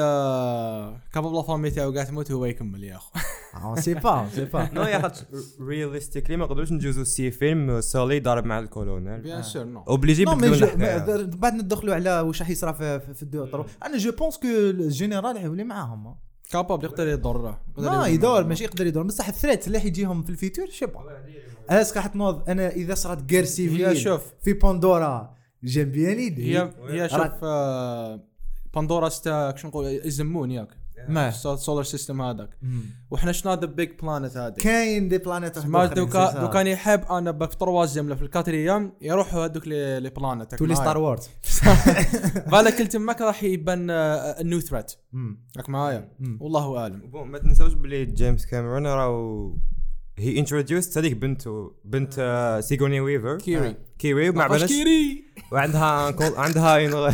capable la famille تاعو قاعد تموت هو يكمل يا اخو. آه، sais pas sais pas non يا خاطر realistically ما نقدروش نجوزو six films سولي ضارب مع الكولونيل. bien sûr non obligé بعد ندخلوا على واش راح يصرى في, في, في ال deux trois. أنا je pense que ال général يولي معاهم. capable يقدر يضر. ما يدور ماشي يقدر يدور بصح ال threat اللي حيجيهم في ال futur je sais pas est-ce que راح تنوض؟ أنا إذا صرات guerre civile شوف. في باندورا j'aime bien l'idée هي هي شوف آه، باندورا ستا شنو نقول يزمون ياك. ما ال solar system هذاك. وحنا شنو the big planet هذه؟ كاين des planètes ما دو كان يحب أنا في troisième ولا في ال quatrième يروحوا هذوك les planètes تولي Star Wars بالك قلت ماك راح يبان ال new threat راك معايا. والله أعلم. bon ما تنساوش بلي جيمس كاميرون راهو هي introduced هذيك بنته بنت آه، سيغوني ويفر كيري كيري بالك كيري. وعندها عندها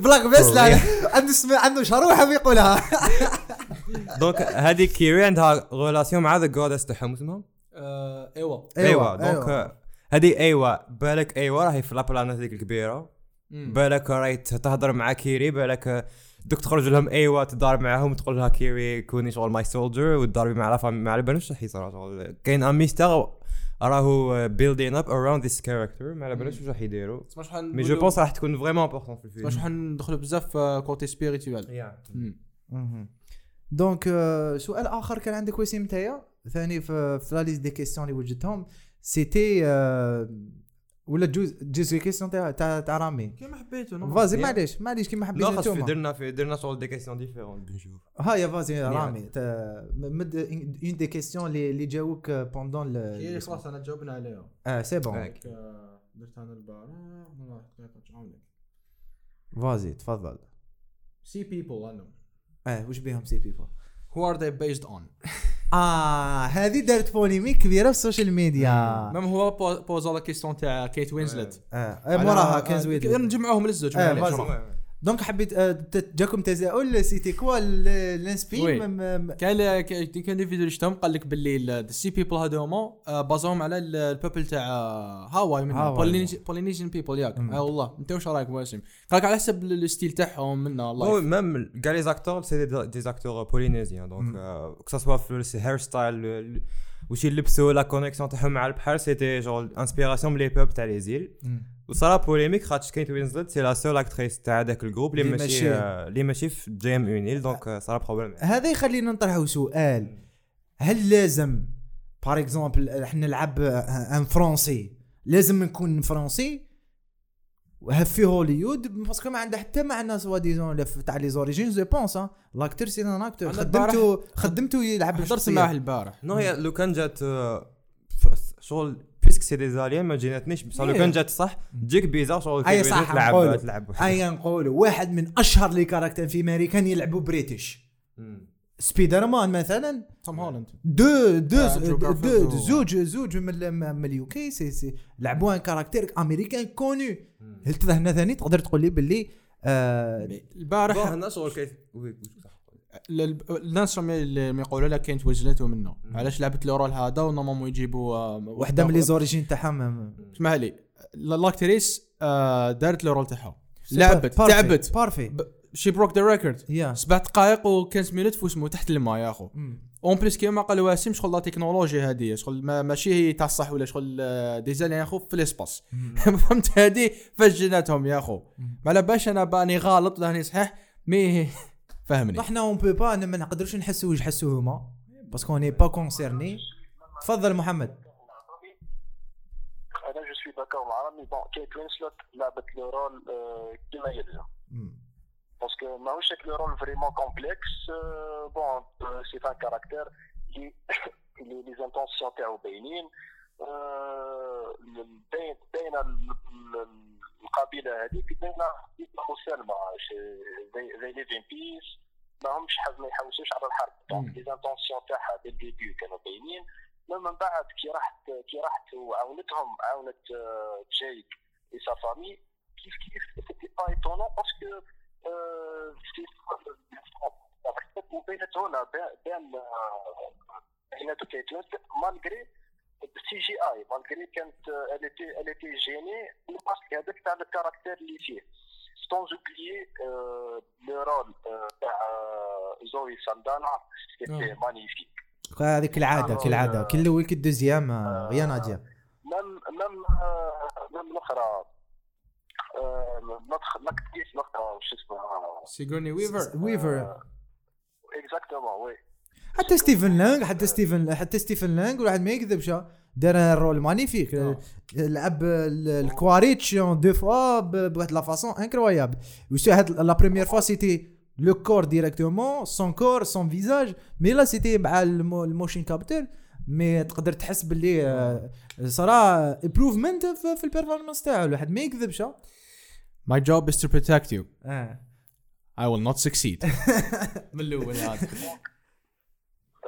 بلاك بس لا عنده سمع عنده شروحه بيقولها donc هذه كيري عندها relation مع the goddess تاعهم اسمها؟ آه، ايوا ايوا donc هذه ايوا بالك ايوا راهي في la planète هذيك الكبيرة. بالك راهي تهضر مع كيري. بالك دوك تخرج لهم ايوا تضارب معاهم تقول لها كيري كوني شغل my soldier وتضاربي مع la femme مع البنات راح يصير شغل كاين un mystère راهو building up around this character ما على بالناش واش راح يديروا mais je pense راح تكون vraiment important في الفيلم. شحال ندخلوا بزاف côté spirituel donc سؤال آخر كان عندك وسيم نتايا ثاني في la liste des questions اللي وجدتهم. c'était ولا جوز جوز questions تاع تاع تاع رامي. كيما حبيتو vas-y معليش معليش كيما لا حبيت خاص درنا في درنا شغل des questions différentes بنشوف هاي vas-y رامي تا- مد une des questions اللي اللي جاوك pendant هي خلاص أنا جاوبنا عليها. آه c'est bon. آه، درت أنا دقيقة، عاونك. vas-y تفضل. Sea people أنا. آه وش بيهم sea people who are they based on? آه هذه دارت polémique كبيرة في ال social media même هو بو- بوزا la question تاع كيت وينزلت. آه آه، موراها كان زويد نجمعوهم للزوج آه،. دونك حبيت آه، جاكم تساؤل c'était quoi ال- l'inspi oui. كاين كاين كان des vidéos اللي شفتهم قال لك باللي ال sea people هذوما آه، base وهم على ال- ال people تاع آه، هاواي من. Polynesian people ياك. مم. آه والله انت واش رايك واسم قال لك على حسب ال style تاعهم منا هو الله même كاع les acteurs c'est des acteurs polynésiens donc que ce soit في ال hair style وش يلبسوا la connexion تاعهم مع البحر c'était genre inspiration من les peuples تاع les îles وصرا polémique خاطش كايت وينزلت c'est la seule actrice تاع هذاك ال groupe اللي ماشي آه، اللي ماشي في جي ام اونيل donc صرا problème هذا يخلينا نطرحوا سؤال. هل لازم par exemple إحنا نلعب un français لازم نكون français وهف في هوليود؟ parce que ما عنده حتى معنى soi-disant تاع les origines je pense l'acteur c'est un acteur خدمته خدمته يلعب. معاه البارح. non هي لو كان جات آه، شغل puisque c'est des aliens ما جيناتنيش. بصح لو إيه. كان جات صح تجيك bizarre شغل كي صح، تلعب. تلعب ايا نقولوا واحد من أشهر les caractères في امريكان يلعبوا British. Spider-Man مثلا. توم هولاند. دو دو آه، deux, زوج زوج من من ال UK c'est c'est. لعبوا un caractère américain connu هل هنا ثاني؟ تقدر تقول لي باللي آه البارح هنا شغل الناس راهم اللي يقولوا لك كاين توجلتوا منه. علاش لعبت le rôle هذا و normalement يجيبوا آه، وحدة من لي زوريجين تاعهم. اسمح لي l'actrice آه، دارت le rôle تاعها لعبت تعبت. parfait she broke the record سبع دقائق و15 minutes في اسمه تحت الماء يا أخو. en plus كيما قال واسم شغل la technologie هذه شغل ما ماشي هي تاع الصح ولا شغل آه، design يا أخو في ال espace فهمت هذه فجناتهم يا أخو. ما على باش أنا باني غلط ولا صحيح mais فهمني. إحنا on peut pas ما نقدروش نحسوا واش يحسوا هما. parce que n'est pas concerné تفضل محمد. أنا je suis d'accord مع رامي. bon Kate Winslet لعبت le rôle كيما يلزم parce que ماهوش هاك le rôle vraiment complexe bon c'est un caractère اللي les les intentions تاعو باينين. باين باينه ال- ال- القبيله هذيك باينه مسالمه زي زي لي فيمبيس ما همش حاز ما يحوسوش على الحرب. donc les intentions تاعها dès début كانوا باينين. من بعد كي راحت كي راحت وعاونتهم عاونت آه، Jake et sa famille كيف كيف c'était pas étonnant parce que وبينت هنا بين آه، بيناتو كيتوت malgré CGI malgré كانت elle était elle était gênée. الماسك هذاك تاع ال caractère اللي فيه sans oublier le rôle تاع Zoe Saldana c'était magnifique هذيك العادة كالعاده كل الأول ال deuxième rien à dire même même même الاخرى l'autre actrice الاخرى شو اسمها Sigourney Weaver Weaver exactement oui حتى Stephen Lang حتى Stephen حتى Stephen Lang الواحد ما يكذبش دار ال rôle magnifique آه. لعب ال- ال Quaritch une deuxième fois بواحد la façon incroyable aussi هاد la première fois c'était le corps directement son corps son visage mais là c'était مع ال mo- ال motion capture mais تقدر تحس باللي آه، صرا improvement في, ال performance تاعو الواحد ما يكذبش My job is to protect you. آه. I will not succeed. من الأول هذا.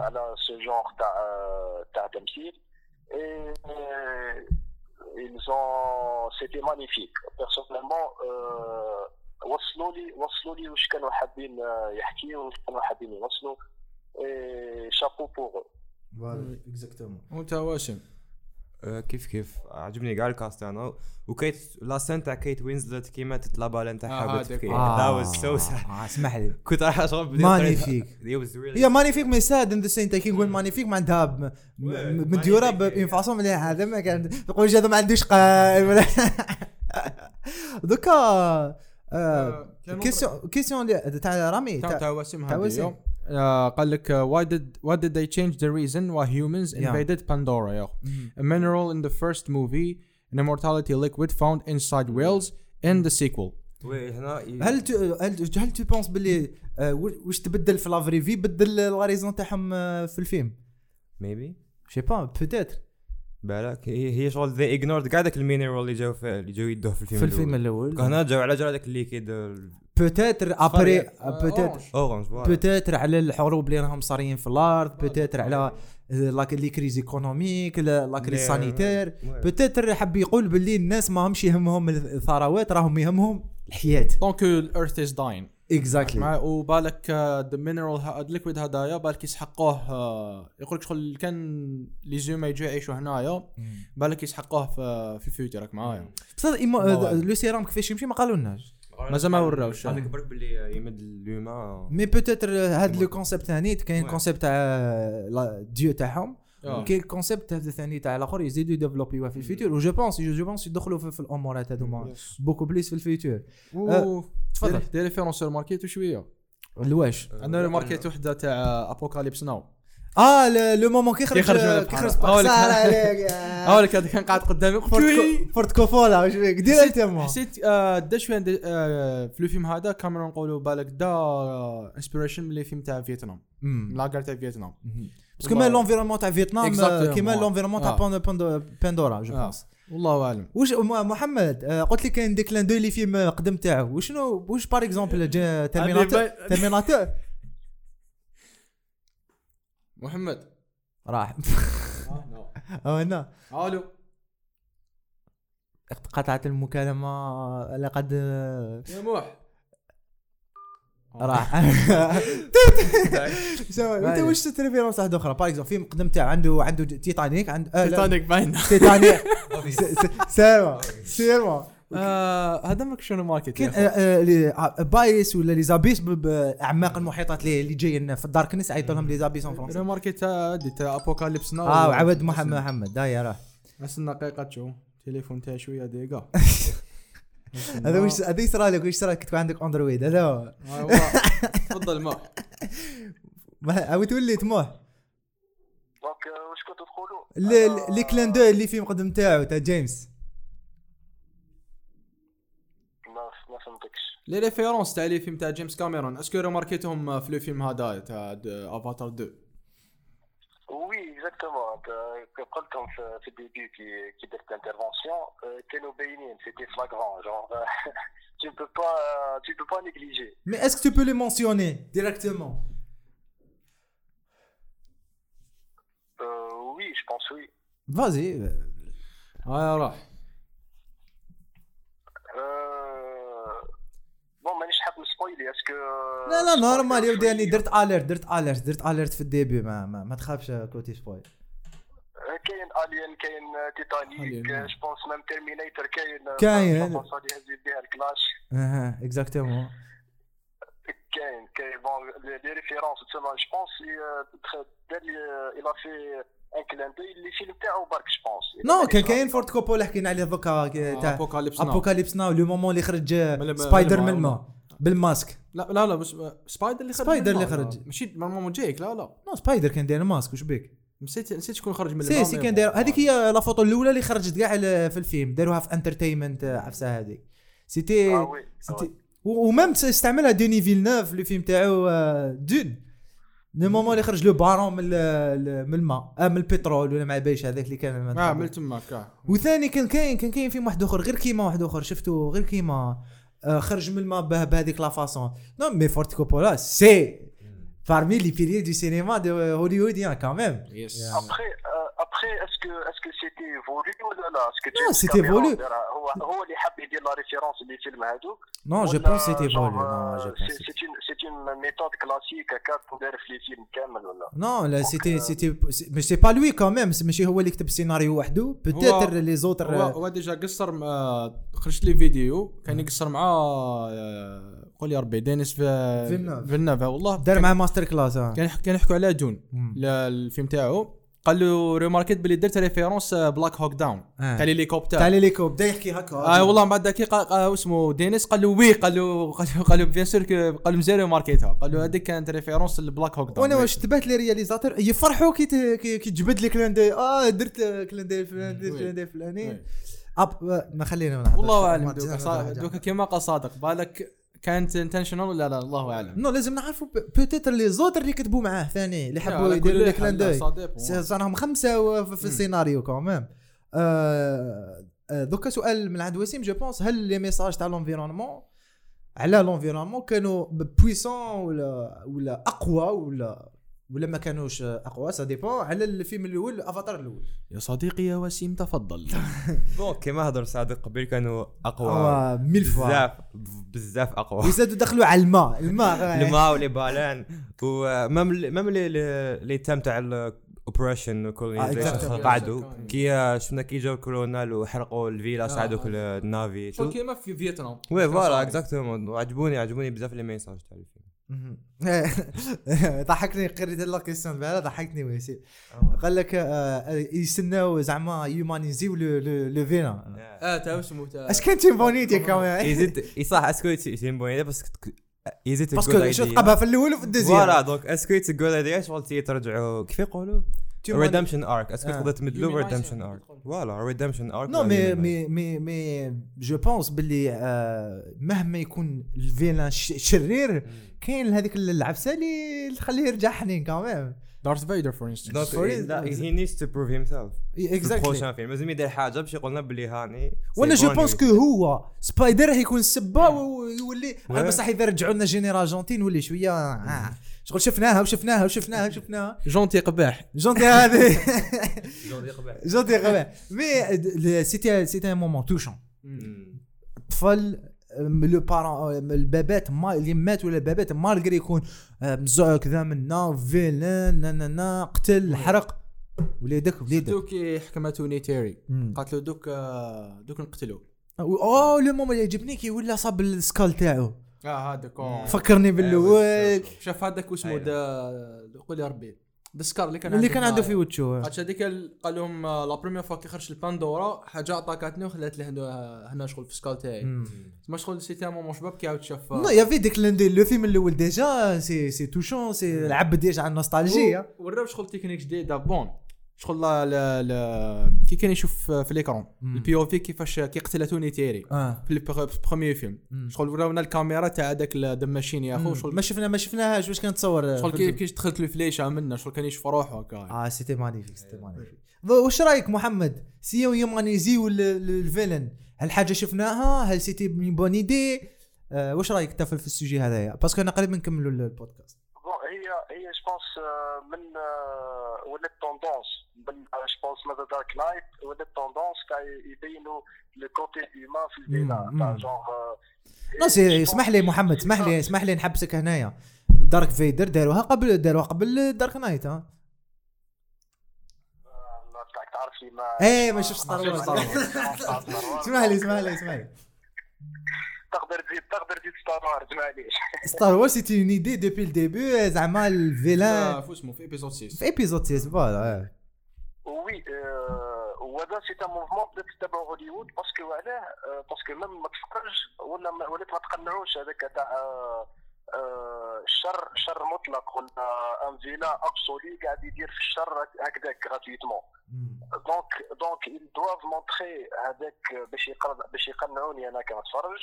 على ce genre تاع تاع تمثيل et ils ont c'était magnifique. Personnellement euh, وصلوا لي وصلوا لي واش كانوا حابين آه، يحكيوا واش كانوا حابين يوصلوا et chapeau pour eux. exactement وانت واشم آه، كيف كيف عجبني كاع ال cast أنا وكيت la scène تاع Kate Winslet كيما تتلابا آه، نتاعها هذاك. بتفكير آه. that was so اسمح لي كنت راح أشرب Magnifique. هي magnifique mais ça dans le sens كي نقول magnifique معناتها مديوره. bonne façon مليحه هذا ما كان تقول هذا ما عندوش ولا دوكا question question تاع رامي تاع تاع تاع وسيم تاع هذا. آه، قال لك uh, why did why did they change the reason why humans Yeah. invaded Pandora يا أخ. a mineral in the first movie an immortality liquid found inside whales in the sequel. oui هنا هل ت- هل هل tu penses باللي آه، واش تبدل في لافري في بدل la raison تاعهم آه، في الفيلم. maybe je sais pas peut-être بالك هي هي شغل they ignored كاع داك ال mineral اللي جاو في اللي جاو يدوه في الفيلم في الفيلم الأول. هنا جاو على جال هذاك ال liquide peut-être après آه، peut-être voilà peut-être على الحروب اللي راهم صاريين في الأرض peut-être على لاك les crises économiques la crise sanitaire. peut-être حب يقول باللي الناس ما همش يهمهم الثروات راهم يهمهم الحياة. donc ال earth is dying exactly وبالك the mineral ال liquid هذايا بالك يسحقوه آه، يقول لك شغل كان les humains يجوا يعيشوا هنايا بالك يسحقوه في في ال future راك معايا. بصح le sérum كيفاش يمشي ما قالولناش. مازال ما وراوش. هذاك برك باللي يمد اليوما mais peut-être هاد le concept ثاني كاين. concept تاع ديو تاعهم آه. كاين ال concept هذا الثاني تاع الآخر يزيدوا يديفلوبيوه في ال futur و je pense je pense يدخلوا في, في الامورات هذوما beaucoup plus في ال futur تفضل. دي références ماركيتو شوية الواش عندنا ماركيت وحده تاع Apocalypse Now آه le moment كيخرج كيخرج من كيخرج سهل عليك. هاولك هذا كان قاعد قدامي. Ford Coppola واش بيك؟ دير أنت حسيت آه، دا شوية آه، في الفيلم هذا كاميرون نقولوا بالك دا inspiration من الفيلم تاع فيتنام. la guerre تاع فيتنام. parce que كيما l'environnement تاع فيتنام. كيما l'environnement تاع آه. باندورا je آه. pense والله اعلم واش محمد آه، قلت لي كاين des clins d'œil فيلم قدم تاعو وشنو واش par exemple Terminator Terminator محمد. راح. آه، no. آه هنا ألو قطعت المكالمة لقد يا موح. راح. أنت واش référence واحدة أخرى؟ par exemple فيلم قدم تاعو عنده عنده تيتانيك عند آه، تيتانيك باين. تيتانيك. سيرما. سيرما. آه هذا ماك شنو ماركت آه، آه، آه، بايس ولا لي زابيس ب- باعماق المحيطات اللي اللي جايين في الداركنس عيطوا لهم لي زابيس اون. فرونسي ماركت تاع أبوكاليبس ناو. آه وعود محمد محمد داير راه. بس دقيقة تشوف تليفون تاعي شوية دقيقة. هذا وش هذا يصرى لك وش صرا كنت عندك أندرويد هذا. تفضل ما ما عاود تولي آه، واش كنتوا تقولوا؟ les les clins d'œil اللي في مقدم تاعو تاع جيمس ما ما فهمتكش les références تاع les films تاع جيمس كاميرون. est-ce que remarqu يتهم في le film هذا تاع افاتار 2 oui exactement قلتهم في في ال début كي كي درت intervention كانوا باينين c'était flagrant genre tu ne peux pas tu ne peux pas négliger. mais est-ce que tu peux les mentionner directement Euh, oui je pense oui. vas-y هاي راح Euh, bon est-ce que لا لا normal يا ودي اني درت alerte درت alerte درت alerte في ال début ما ما, ما تخافش côté spoil كاين Alien كاين تيتانيك Alien. je pense même تيرمينيتر كاين كاين. غادي يهز بها الكلاش أها exactement كاين كاين bon les références تسمى je pense دار لي إلى في un clin d'œil les films تاعو برك je pense non كان كاين Ford Coppola حكينا عليه دوكا تاع Apocalypse Now Apocalypse Now le moment اللي خرج سبايدر من الماء. بالماسك. لا لا لا بس سبايدر اللي خرج سبايدر اللي. خرج. ماشي normalement جايك لا لا. non سبايدر كان داير ماسك وش بيك؟ نسيت نسيت شكون خرج من سي سي كان. داير هذيك هي la photo الأولى اللي خرجت كاع في الفيلم. داروها في Entertainment عفسة هذيك. c'était oui c'était و- و même استعملها Denis Villeneuve في الفيلم تاعو آه، Dune. le moment اللي خرج le baron من ال- من الماء آه من البترول ولا ما باليش هذاك اللي كان آه من تماك آه. وثاني كان كاين كان كاين فيلم واحد آخر غير كيما واحد آخر شفتو؟ غير كيما. آه، خرج من الماء به- بهذيك la façon. non mais Ford Coppola c'est parmi les piliers du cinéma de hollywoodien quand même. yes après après est-ce que est-ce que c'était voulu ولا لا est-ce que Non, جيمس c'était كاميرون voulu. دارها- هو هو اللي حب يدير la référence les films هذوك non je pense que c'était voulu non je pense c'est c'est une méthode classique هكا تدار في les films كامل ولا non. Là c'était c'était mais c'est pas lui quand même. ماشي هو اللي كتب السيناريو وحده les هو autres هو déjà قصر خرجت les vidéos. كان يقصر مع آه، قول يا ربي Denis في Villeneuve. Villeneuve. والله دار كان- معاه master class آه. كان كان يحكوا على Dune. لا- الفيلم تاعو. قال له remarqu يت بلي درت référence Black Hawk Down آه. تاع الهليكوبتر تاع الهليكوب بدا يحكي هكا آه والله من بعد ذاك قال قال- اسمه Denis قال له oui قال له قال له bien sûr قال له مزيان marqu يتها قال له هذيك كانت référence ل Black Hawk Down وأنا واش تبعت les réalisateurs يفرحوا كي كي تجبد les clins d'œil آه درت clin d'œil الفلاني درت. clin d'œil الفلاني oui. أب ما خلينا. والله أعلم. دوكا كيما قال صادق بالك كانت intentional ولا لا الله أعلم. non لازم نعرفوا peut-être les autres اللي كتبوا معاه ثاني اللي حبوا يديروا les clins لا، dépend. صارهم خمسة في السيناريو كمان. آه، آه، دوكا سؤال من عند وسيم je pense هل les messages تاع l'environnement على l'environnement كانوا puissants ولا ولا أقوى ولا ولا ما كانوش أقوى ça dépend على الفيلم الأول افاتار الأول. يا صديقي يا وسيم تفضل. بون كيما هضر صادق قبل كانوا أقوى. mille fois. بزاف بزاف أقوى. وزادوا دخلوا على الماء الماء. الماء و les baleines و même même les thèmes تاع ال oppression آه، colonization. قعدوا. كي شفنا كي جاو الكولونال وحرقوا الفيلا صعدوا آه. النافي. شو؟ كيما في فيتنام. وي فوالا اكزاكتومون وعجبوني عجبوني بزاف لي ميساج تاع الفيلم. ضحكني قريت لا كيستيون بعدا ضحكني ويسي قال لك آه، يستناو زعما يومانيزيو لو فينا. آه تا تا أش كان تيمبونيتي كمان يزيد يصح أسكو سيمبوني بس يزيد باسكو شو تقبها في الأول وفي الدوزيام. فوالا دونك أسكو جود ايديا شغل ترجعوا كيف يقولوا؟ redemption arc est-ce que. تقدر تمدلو Humanize redemption. arc voilà redemption arc non mais mais mais mais je pense باللي آه، مهما يكون ال vilain ش- شرير كاين هذيك العفسة اللي تخليه يرجع حنين كمان Darth Vader for instance Sorry. لا هي needs to prove himself exactly فيلم. لازم يدير حاجة باش يقول لنا بلي هاني وأنا je pense. que هو سبايدر راح يكون السبه ويولي Ouais. بصح إذا رجعوا لنا génération نولي شوية آه. شغل شفناها وشفناها وشفناها وشفناها. جونتي قباح. جونتي هذه. جونتي غباء مي سيتي سيتي ان مومون توشون طفل لو بارون البابات ما اللي مات ولا البابات مالغري يكون مزوع كذا منا فيلان نا نا نا قتل حرق وليدك وليدك. دوك حكمتوني تيري مم. قالت له دوك آه، دوك نقتلوه. أوه لو مومون يعجبني كي ولا صاب السكال تاعو. آه هذاك. فكرني بالاول شاف هذاك واسمه أيوة. قول يا ربي. دسكار اللي كان اللي كان عنده في وجهه هادشي هذيك ال- قال لهم آه، لا بروميير فوا كي خرج الباندورا حاجة عطاكاتني وخلات لي هنا شغل في سكال تاعي. ما شغل سيتي مومون شباب كي عاود شاف آه، نو يا في ديك لندي لو فيلم الأول ديجا سي سي توشون سي لعب ديجا على النوستالجيا وراو شغل تكنيك جديدة بون. شغل كي كان يشوف في الايكرون مم. البي أو في كيفاش كي قتل توني تيري. آه. في البروميير فيلم. شغل وراونا الكاميرا تاع هذاك the machine يا أخو شغل ما شفنا ما شفناهاش واش كانت تصور شغل كي كي دخلت له فليشة منا شغل كان يشوف روحه هكا. آه c'était magnifique c'était magnifique واش رأيك محمد؟ si humaniser ال vilain هل حاجة شفناها؟ هل c'était bonne idée آه واش رأيك انت في ال sujet هذايا؟ parce que أنا قريب نكملوا البودكاست. هي je pense من آه، ولات tendance من je pense ماذا Dark Knight ولات tendance تاع يبينوا le côté humain في ال villain مم، تاع مم. genre non c'est اسمح لي محمد اسمح لي اسمح لي نحبسك هنايا. Darth Vader داروها قبل داروها قبل Dark Knight ها. تاعك تعرف لي ما إيه ما شفتش Star Wars اسمح لي اسمح لي اسمح لي. تقدر تزيد تقدر تزيد Star Wars معليش Star Wars c'était une idée depuis le début زعما ال villain فو اسمه في épisode 6 في épisode 6 Voilà oui وهذا c'est un mouvement بدات تتبع هوليوود parce que علاه parce que même ما تفكرش ولا ما ولات ما تقنعوش هذاك تاع آه، آه، الشر شر مطلق. ولا un villain absolu قاعد يدير في الشر هكذاك gratuitement donc donc ils doivent montrer هذاك باش باش يقنعوني أنا كنتفرج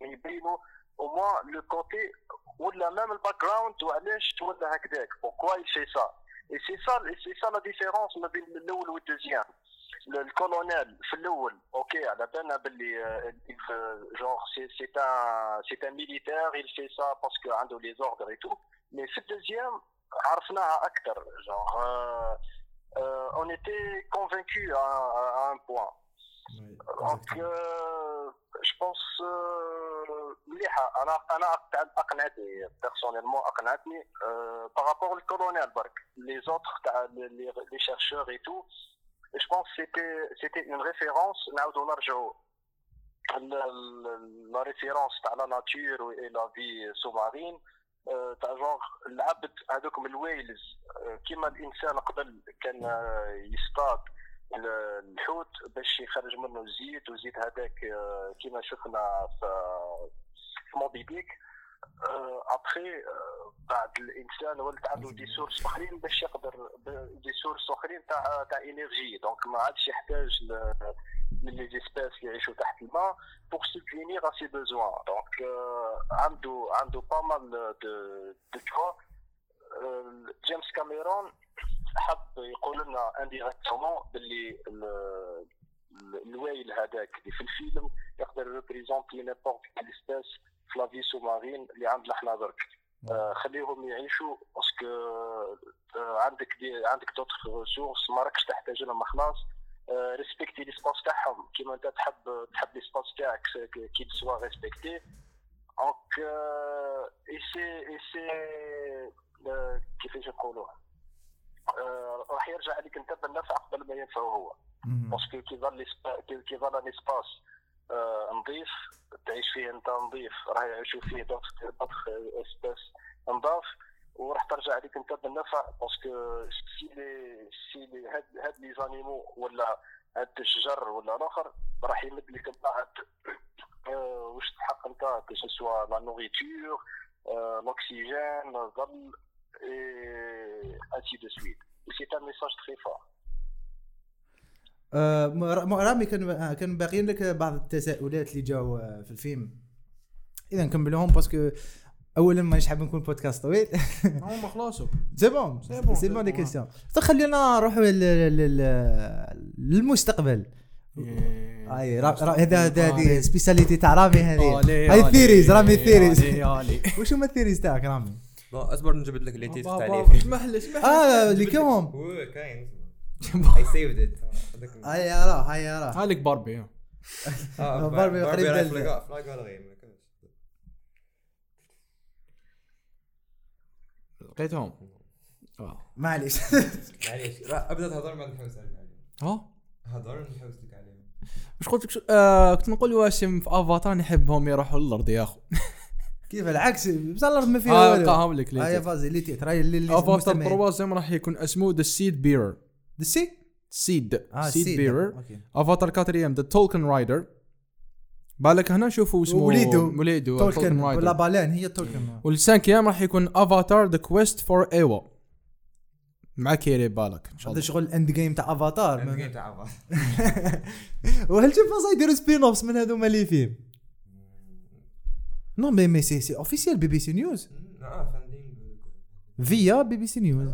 يبينوا au moins le côté ولا même ال background وعلاش ولا هكذاك. pourquoi il fait ça؟ Et c'est ça c'est ça la différence ما بين الأول وال deuxième الكولونيل في الأول. OK على بالنا باللي genre c'est c'est un c'est un militaire il fait ça parce que عنده les ordres et tout mais في ال deuxième عرفناها أكثر جونغ euh, on était convaincus à, à, à un point. Donc, euh, je pense euh, مليحة. أنا أنا أقنعتني personnellement أقنعتني euh, par rapport au colonel برك. Les autres تاع les, les chercheurs et tout je pense que c'était c'était une référence نعاودو نرجعوا la référence تاع nature et la vie sous-marine آه، تاع جونغ العبد هذوك من الويلز كيما الانسان قبل كان يصطاد ال- الحوت باش يخرج منه الزيت والزيت هذاك كيما شفنا في في Moby Dick après بعد الإنسان ولات عنده des sources أخرين باش يقدر des sources أخرين تاع تاع énergie donc ما عادش يحتاج les espèces اللي يعيشوا تحت الماء subvenir à ses besoins. Donc, euh, عنده عنده de de choix. Euh, جيمس كاميرون حب يقول لنا indirectement باللي ال- ال- ال whale هذاك اللي في الفيلم يقدر représenter n'importe quelle espèce في la vie sous-marine اللي عندنا إحنا درك آه، خليهم يعيشوا parce que آه، عندك des عندك d'autres ressources ما راكش تحتاج لهم خلاص respecter l'espace تاعهم. كيما انت تحب تحب l'espace تاعك qu'il soit respecté donc et c'est et c'est كيفاش نقولوها راح يرجع عليك انت بالنفع قبل ما ينفعه هو. parce que كي ظل كي- ظل un espace آه، نظيف تعيش فيه أنت نظيف راه يعيشوا فيه d'autres espèces نظاف وراح ترجع عليك أنت بالنفع parce que c'est les c'est les هاد هاد les animaux ولا هاد الشجر ولا الآخر راح يمد لك من بعد آه، واش تحق أنت que ce soit la nourriture l'oxygène الظل et ainsi de suite. Et c'est un message très fort. آه، م- م- رامي كان آه، كان باقيين لك بعض التساؤلات اللي جاوا آه، في الفيلم. اذا نكملهم parce que اولا مانيش حاب نكون بودكاست طويل. هما خلاص c'est bon c'est bon، bon. question خلينا نروحوا لل- لل- للمستقبل. را- هذا هذا هذه سبيساليتي تاع رامي هذه. هاي ثيريز رامي ثيريز وش هما الثيريز تاعك رامي؟ أصبر نجبد لك لي تيست تاع لي اسمح لي اسمح لي. آه اللي كيهم كاين اي سيفد ات هاي اراه هاي اراه هالك باربي ها. باربي قريب فلاي غالري ما كانش لقيتهم. آه. معليش. معليش ابدا تهضر ما نحوس عليهم. ها؟ هضر نحوس لك عليهم. واش قلت لك شو- آه كنت نقول واسم في أفاتار نحبهم يروحوا للارض يا أخو. كيف العكس؟ بصح الأرض ما فيها ها والو نلقاهم لك هيا ليتر. فازي لي تيتر هاي اللي اللي أفاتار مستمعين. تروازيام راح يكون اسمه ذا سيد بيرر سيد آه سيد سيد. بيرر افاتار كاتريام ذا تولكن رايدر بالك هنا شوفوا اسمه وليدو. وليدو تولكن رايدر بالين هي تولكن والسانكيام راح يكون افاتار ذا كويست فور ايوا مع كيري بالك إن شاء هذا الله. شغل اند جيم تاع افاتار الجيم تاع عبا. وهل شوف فاز يديروا سبين اوفس من هذوما اللي فيهم نو مي مي سي سي اوفيسيال بي بي سي نيوز فيا بي بي سي نيوز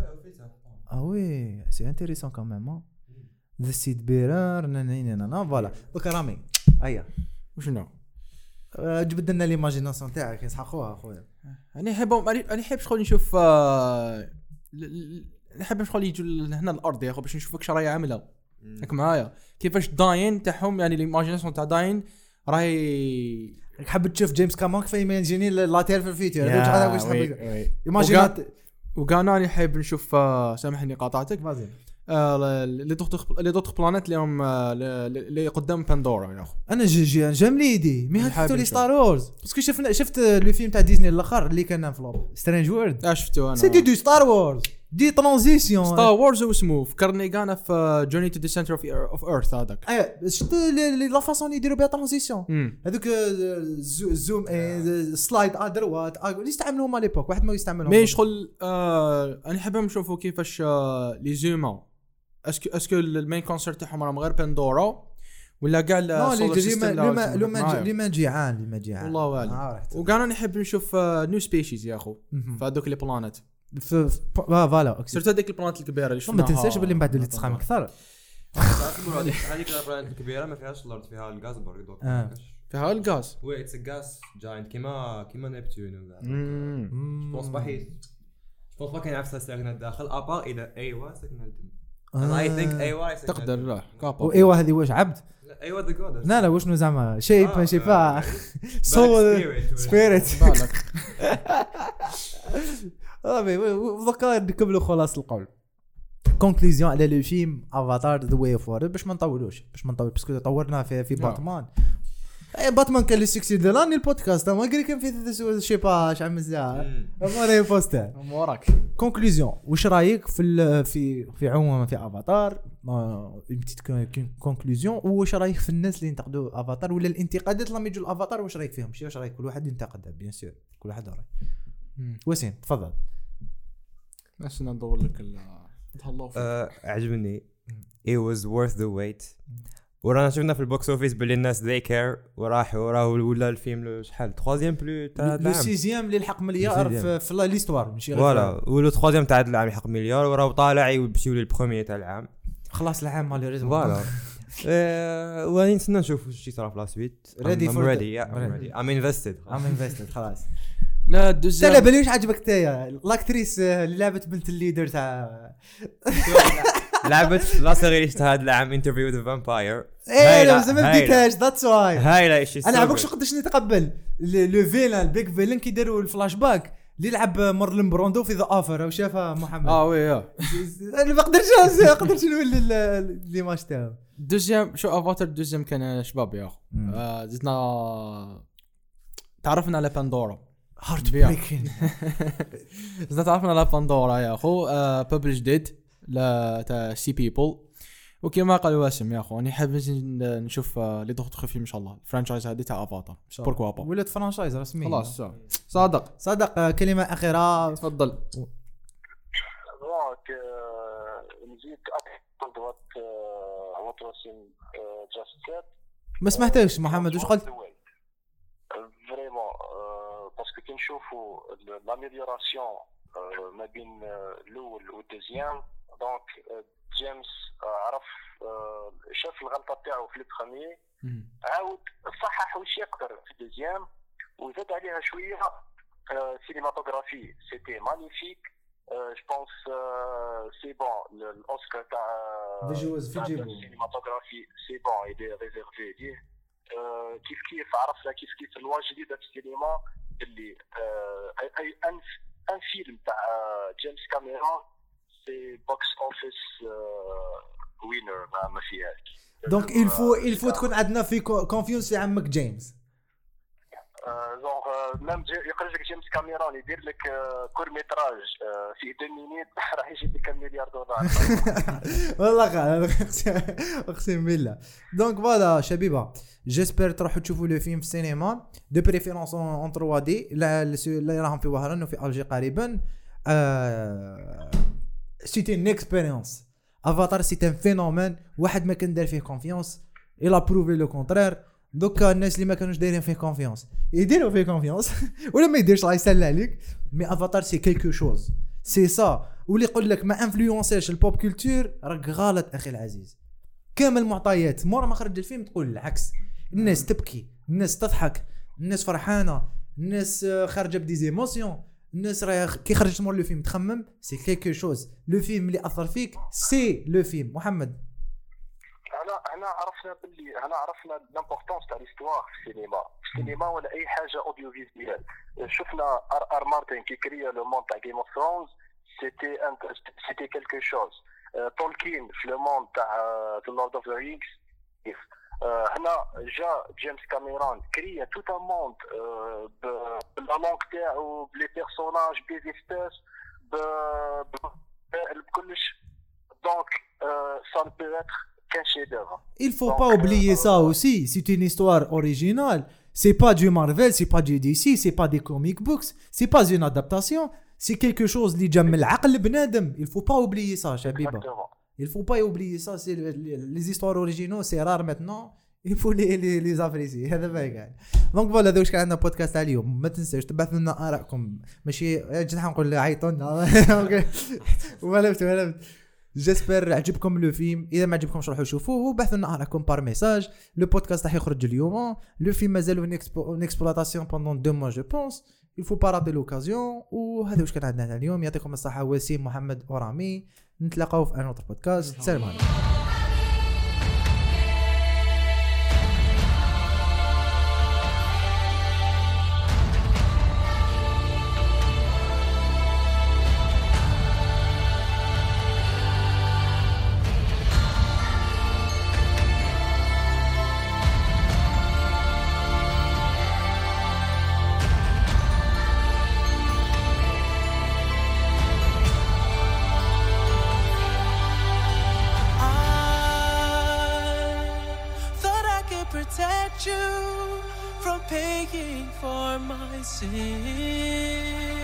آه وي سي انتيريسون كون ميم ذا سيد بيرر نانا فوالا دوك رامي هيا وشنو؟ جبد لنا ليماجيناسيون تاعك يصح خوها خويا أنا نحبهم أنا نحب شغل نشوف آه، نحب شغل يجوا ل- هنا الأرض يا اخو باش نشوفك شو راهي عامله هاك معايا. كيفاش داين تاعهم يعني ليماجيناسيون تاع داين راهي حاب تشوف جيمس كامون كيف يماجيني لا تير في يا واش تحب. ايماجينات وكان أنا نحب نشوف آه، سامحني قاطعتك. فازي آه، لي دوتر لي دوتر بلانيت اللي هم آه، اللي قدام باندورا يا أخو. أنا جي جي جام لي يدي. مي حطوا لي. ستار وورز باسكو شفنا شفت لو فيلم تاع ديزني الأخر اللي كان فلوب سترينج وورد آه شفتو أنا. سيتي دو ستار وورز دي ترانزيسيون. ستار وورز واسمو فكرني كان في جوني تو ذا سنتر اوف ايرث هذاك. إيه شفت لا فاسون يديروا بها ترانزيسيون؟ هذوك الزوم سلايد ا دروات آه، اللي يستعملوا هما ليبوك واحد ما يستعملهم. مي شغل آه أنا نحب نشوفوا كيفاش آه لي زوما اسكو اسكو المين كونسيرت تاعهم راهم غير باندورا ولا كاع سيستم لما لما لما جيعان لما جيعان. والله. آه، رحت. وكان نحب نشوف آه نيو سبيشيز يا أخو. مهم. في هذوك لي بلانيت في آه، فوالا أوكي. صرت هذيك البلانيت الكبيرة اللي ما شفناها. تنساش باللي من بعد اللي تسخن أكثر. هذيك البلانت الكبيرة ما فيهاش الأرض فيها الغاز برضه. آه. فيها الغاز؟ وي اتس غاز جاينت كيما كيما نبتون مم. بونس با هي بونس با كان يعرف ساكنة الداخل ابار إذا ايوا ساكنة الدم آه. اي ثينك ايوا تقدر لا كابا. وايوا هذه واش عبد؟ ايوا ذا جود لا لا وشنو زعما؟ شيب آه، شي آه، با سول. سبيريت ذكر نكملوا خلاص القول. كونكلوزيون على لو فيلم افاتار ذا واي اوف باش ما نطولوش باش ما نطول باسكو طورنا في في. باتمان et Batman كان le succès de l'année ال podcast. ما قري كان في شي با شحال ساعه ما راهي posté. وراك. conclusion واش رايك في في في عموما في Avatar conclusion واش رايك في الناس اللي ينتقدوا افاتار ولا الانتقادات لما يجوا الافاتار واش رايك فيهم؟ شي واش رايك؟ كل واحد ينتقدها bien sûr كل واحد راي وسيم تفضل. بس ندور لك ال تهلاو فيك. آه، عجبني. it was worth the wait. ورانا شفنا في ال box office باللي الناس they care وراحوا راه ولا الفيلم le شحال؟ troisième plus تاع le العام. sixième اللي لحق مليار. في, في l'histoire ماشي غير voilà و le troisième تاع هذا العام يحق مليار وراه طالع يمشيو لل premier تاع العام. خلاص العام مالي voilà واني نتسنى نشوف شي صرا في la suite Ready I'm for the- ready. Yeah I'm ready. I'm invested. I'm invested خلاص. لا ال deuxième لا بالي واش عجبك تايا ال actrice آه، اللي لعبت بنت ال leader تاع لعبت لا صغير هذا العام انترفيو ذا فامباير إيه لا ما بديتهاش ذاتس واي هايلة شي أنا عبوك شو قداش نتقبل؟ ل- لو فيلان البيك فيلان كي داروا الفلاش باك اللي لعب مارلين بروندو في ذا اوفر أو شافها محمد. آه وي آه. أنا ما قدرتش ما قدرتش نولي ليماج تاعو دوزيام شو افاتار دوزيام كان شباب يا أخو. آه، زدنا تعرفنا على باندورا هارت بيع. بريكين زدنا تعرفنا على باندورا يا أخو ببلش جديد لا تاع سي بيبل وكما قال واسم يا أخو اني حاب نزيد نشوف آه، لي دوخ فيلم إن شاء الله. الفرانشايز هذه تاع افاتار بوركوا با ولات فرانشايز رسمي خلاص صادق. صادق آه، كلمة أخيرة. تفضل. سيت ما سمعتكش محمد. واش قلت؟ vraiment كي نشوفوا l'amélioration ما بين آه، الأول و ال deuxième donc James آه، عرف آه، شاف الغلطه تاعو في ال premier عاود صحح واش يقدر في ال deuxième وزاد عليها شوية cinématographie c'était magnifique je pense c'est bon ال Oscar تاع visuals في تاع جيبو. ال cinématographie c'est bon il est réservé ليه آه، كيف كيف عرفنا كيف كيف la loi جديده في السينما اللي آه، un un film تاع آه، James Cameron c'est box office winner ما ما فيهاش. donc il faut il faut تكون عندنا في confiance في عمك James genre même يخرج لك James Cameron يدير لك court métrage في deux minutes راح يجيب لك مليار دولار والله اقسم بالله donc voilà شبيبه j'espère تروحوا تشوفوا le film في السينما de préférence en 3D اللي راهم في وهران وفي الجي قريبا c'était une expérience Avatar c'est un phénomène واحد ما كان دار فيه confiance il a prouvé le contraire donc الناس اللي ما كانوش دايرين فيه confiance يديروا فيه confiance ولا ما يديرش الله يسهل عليك. mais Avatar c'est quelque chose سي سا واللي يقول لك ما influencé ش ال pop culture راك غلط أخي العزيز. كامل المعطيات مورا ما خرج الفيلم تقول العكس. الناس تبكي الناس تضحك الناس فرحانة الناس خارجة ب des émotions الناس راهي كي خرجت مور le film تخمم c'est quelque chose le film اللي أثر فيك c'est le film. محمد. هنا عرفنا باللي هنا عرفنا l'importance تاع l'histoire في السينما في السينما ولا اي حاجة audiovisuel شفنا R R Martin كي créa le monde تاع Game of Thrones c'était c'était quelque chose Tolkien في le monde تاع The Lord of the Rings هنا جا James Cameron créa tout un monde بلا تاعو ب les personnages ب les espèces بكلش donc ça peut être Il faut pas oublier ça aussi. C'est une histoire originale. C'est pas du Marvel, c'est pas du DC, c'est pas des comic books, c'est pas une adaptation. C'est quelque chose qui من العقل بنادم. Il faut pas oublier ça, شبيبة. Il faut pas oublier ça. C'est les histoires originaux, c'est rare maintenant. Il faut les les les apprécier. هذا ما قاعد. donc voilà هذا واش كان عندنا بودكاست تاع اليوم. ما تنساوش تبعثوا لنا ارائكم. ماشي جيت نقول عيطوا لنا. ولا ولا j'espère عجبكم le film؟ إذا ما عجبكمش روحوا شوفوه وبحثوا لنا ارائكم par message le podcast راح يخرج اليوم. le film مازال en exploitation pendant deux mois je pense il faut pas rater l'occasion. وهذا واش كان عندنا اليوم. يعطيكم الصحة. وسيم محمد ورامي نتلاقاو في un autre podcast سلام عليكم. you from paying for my sin.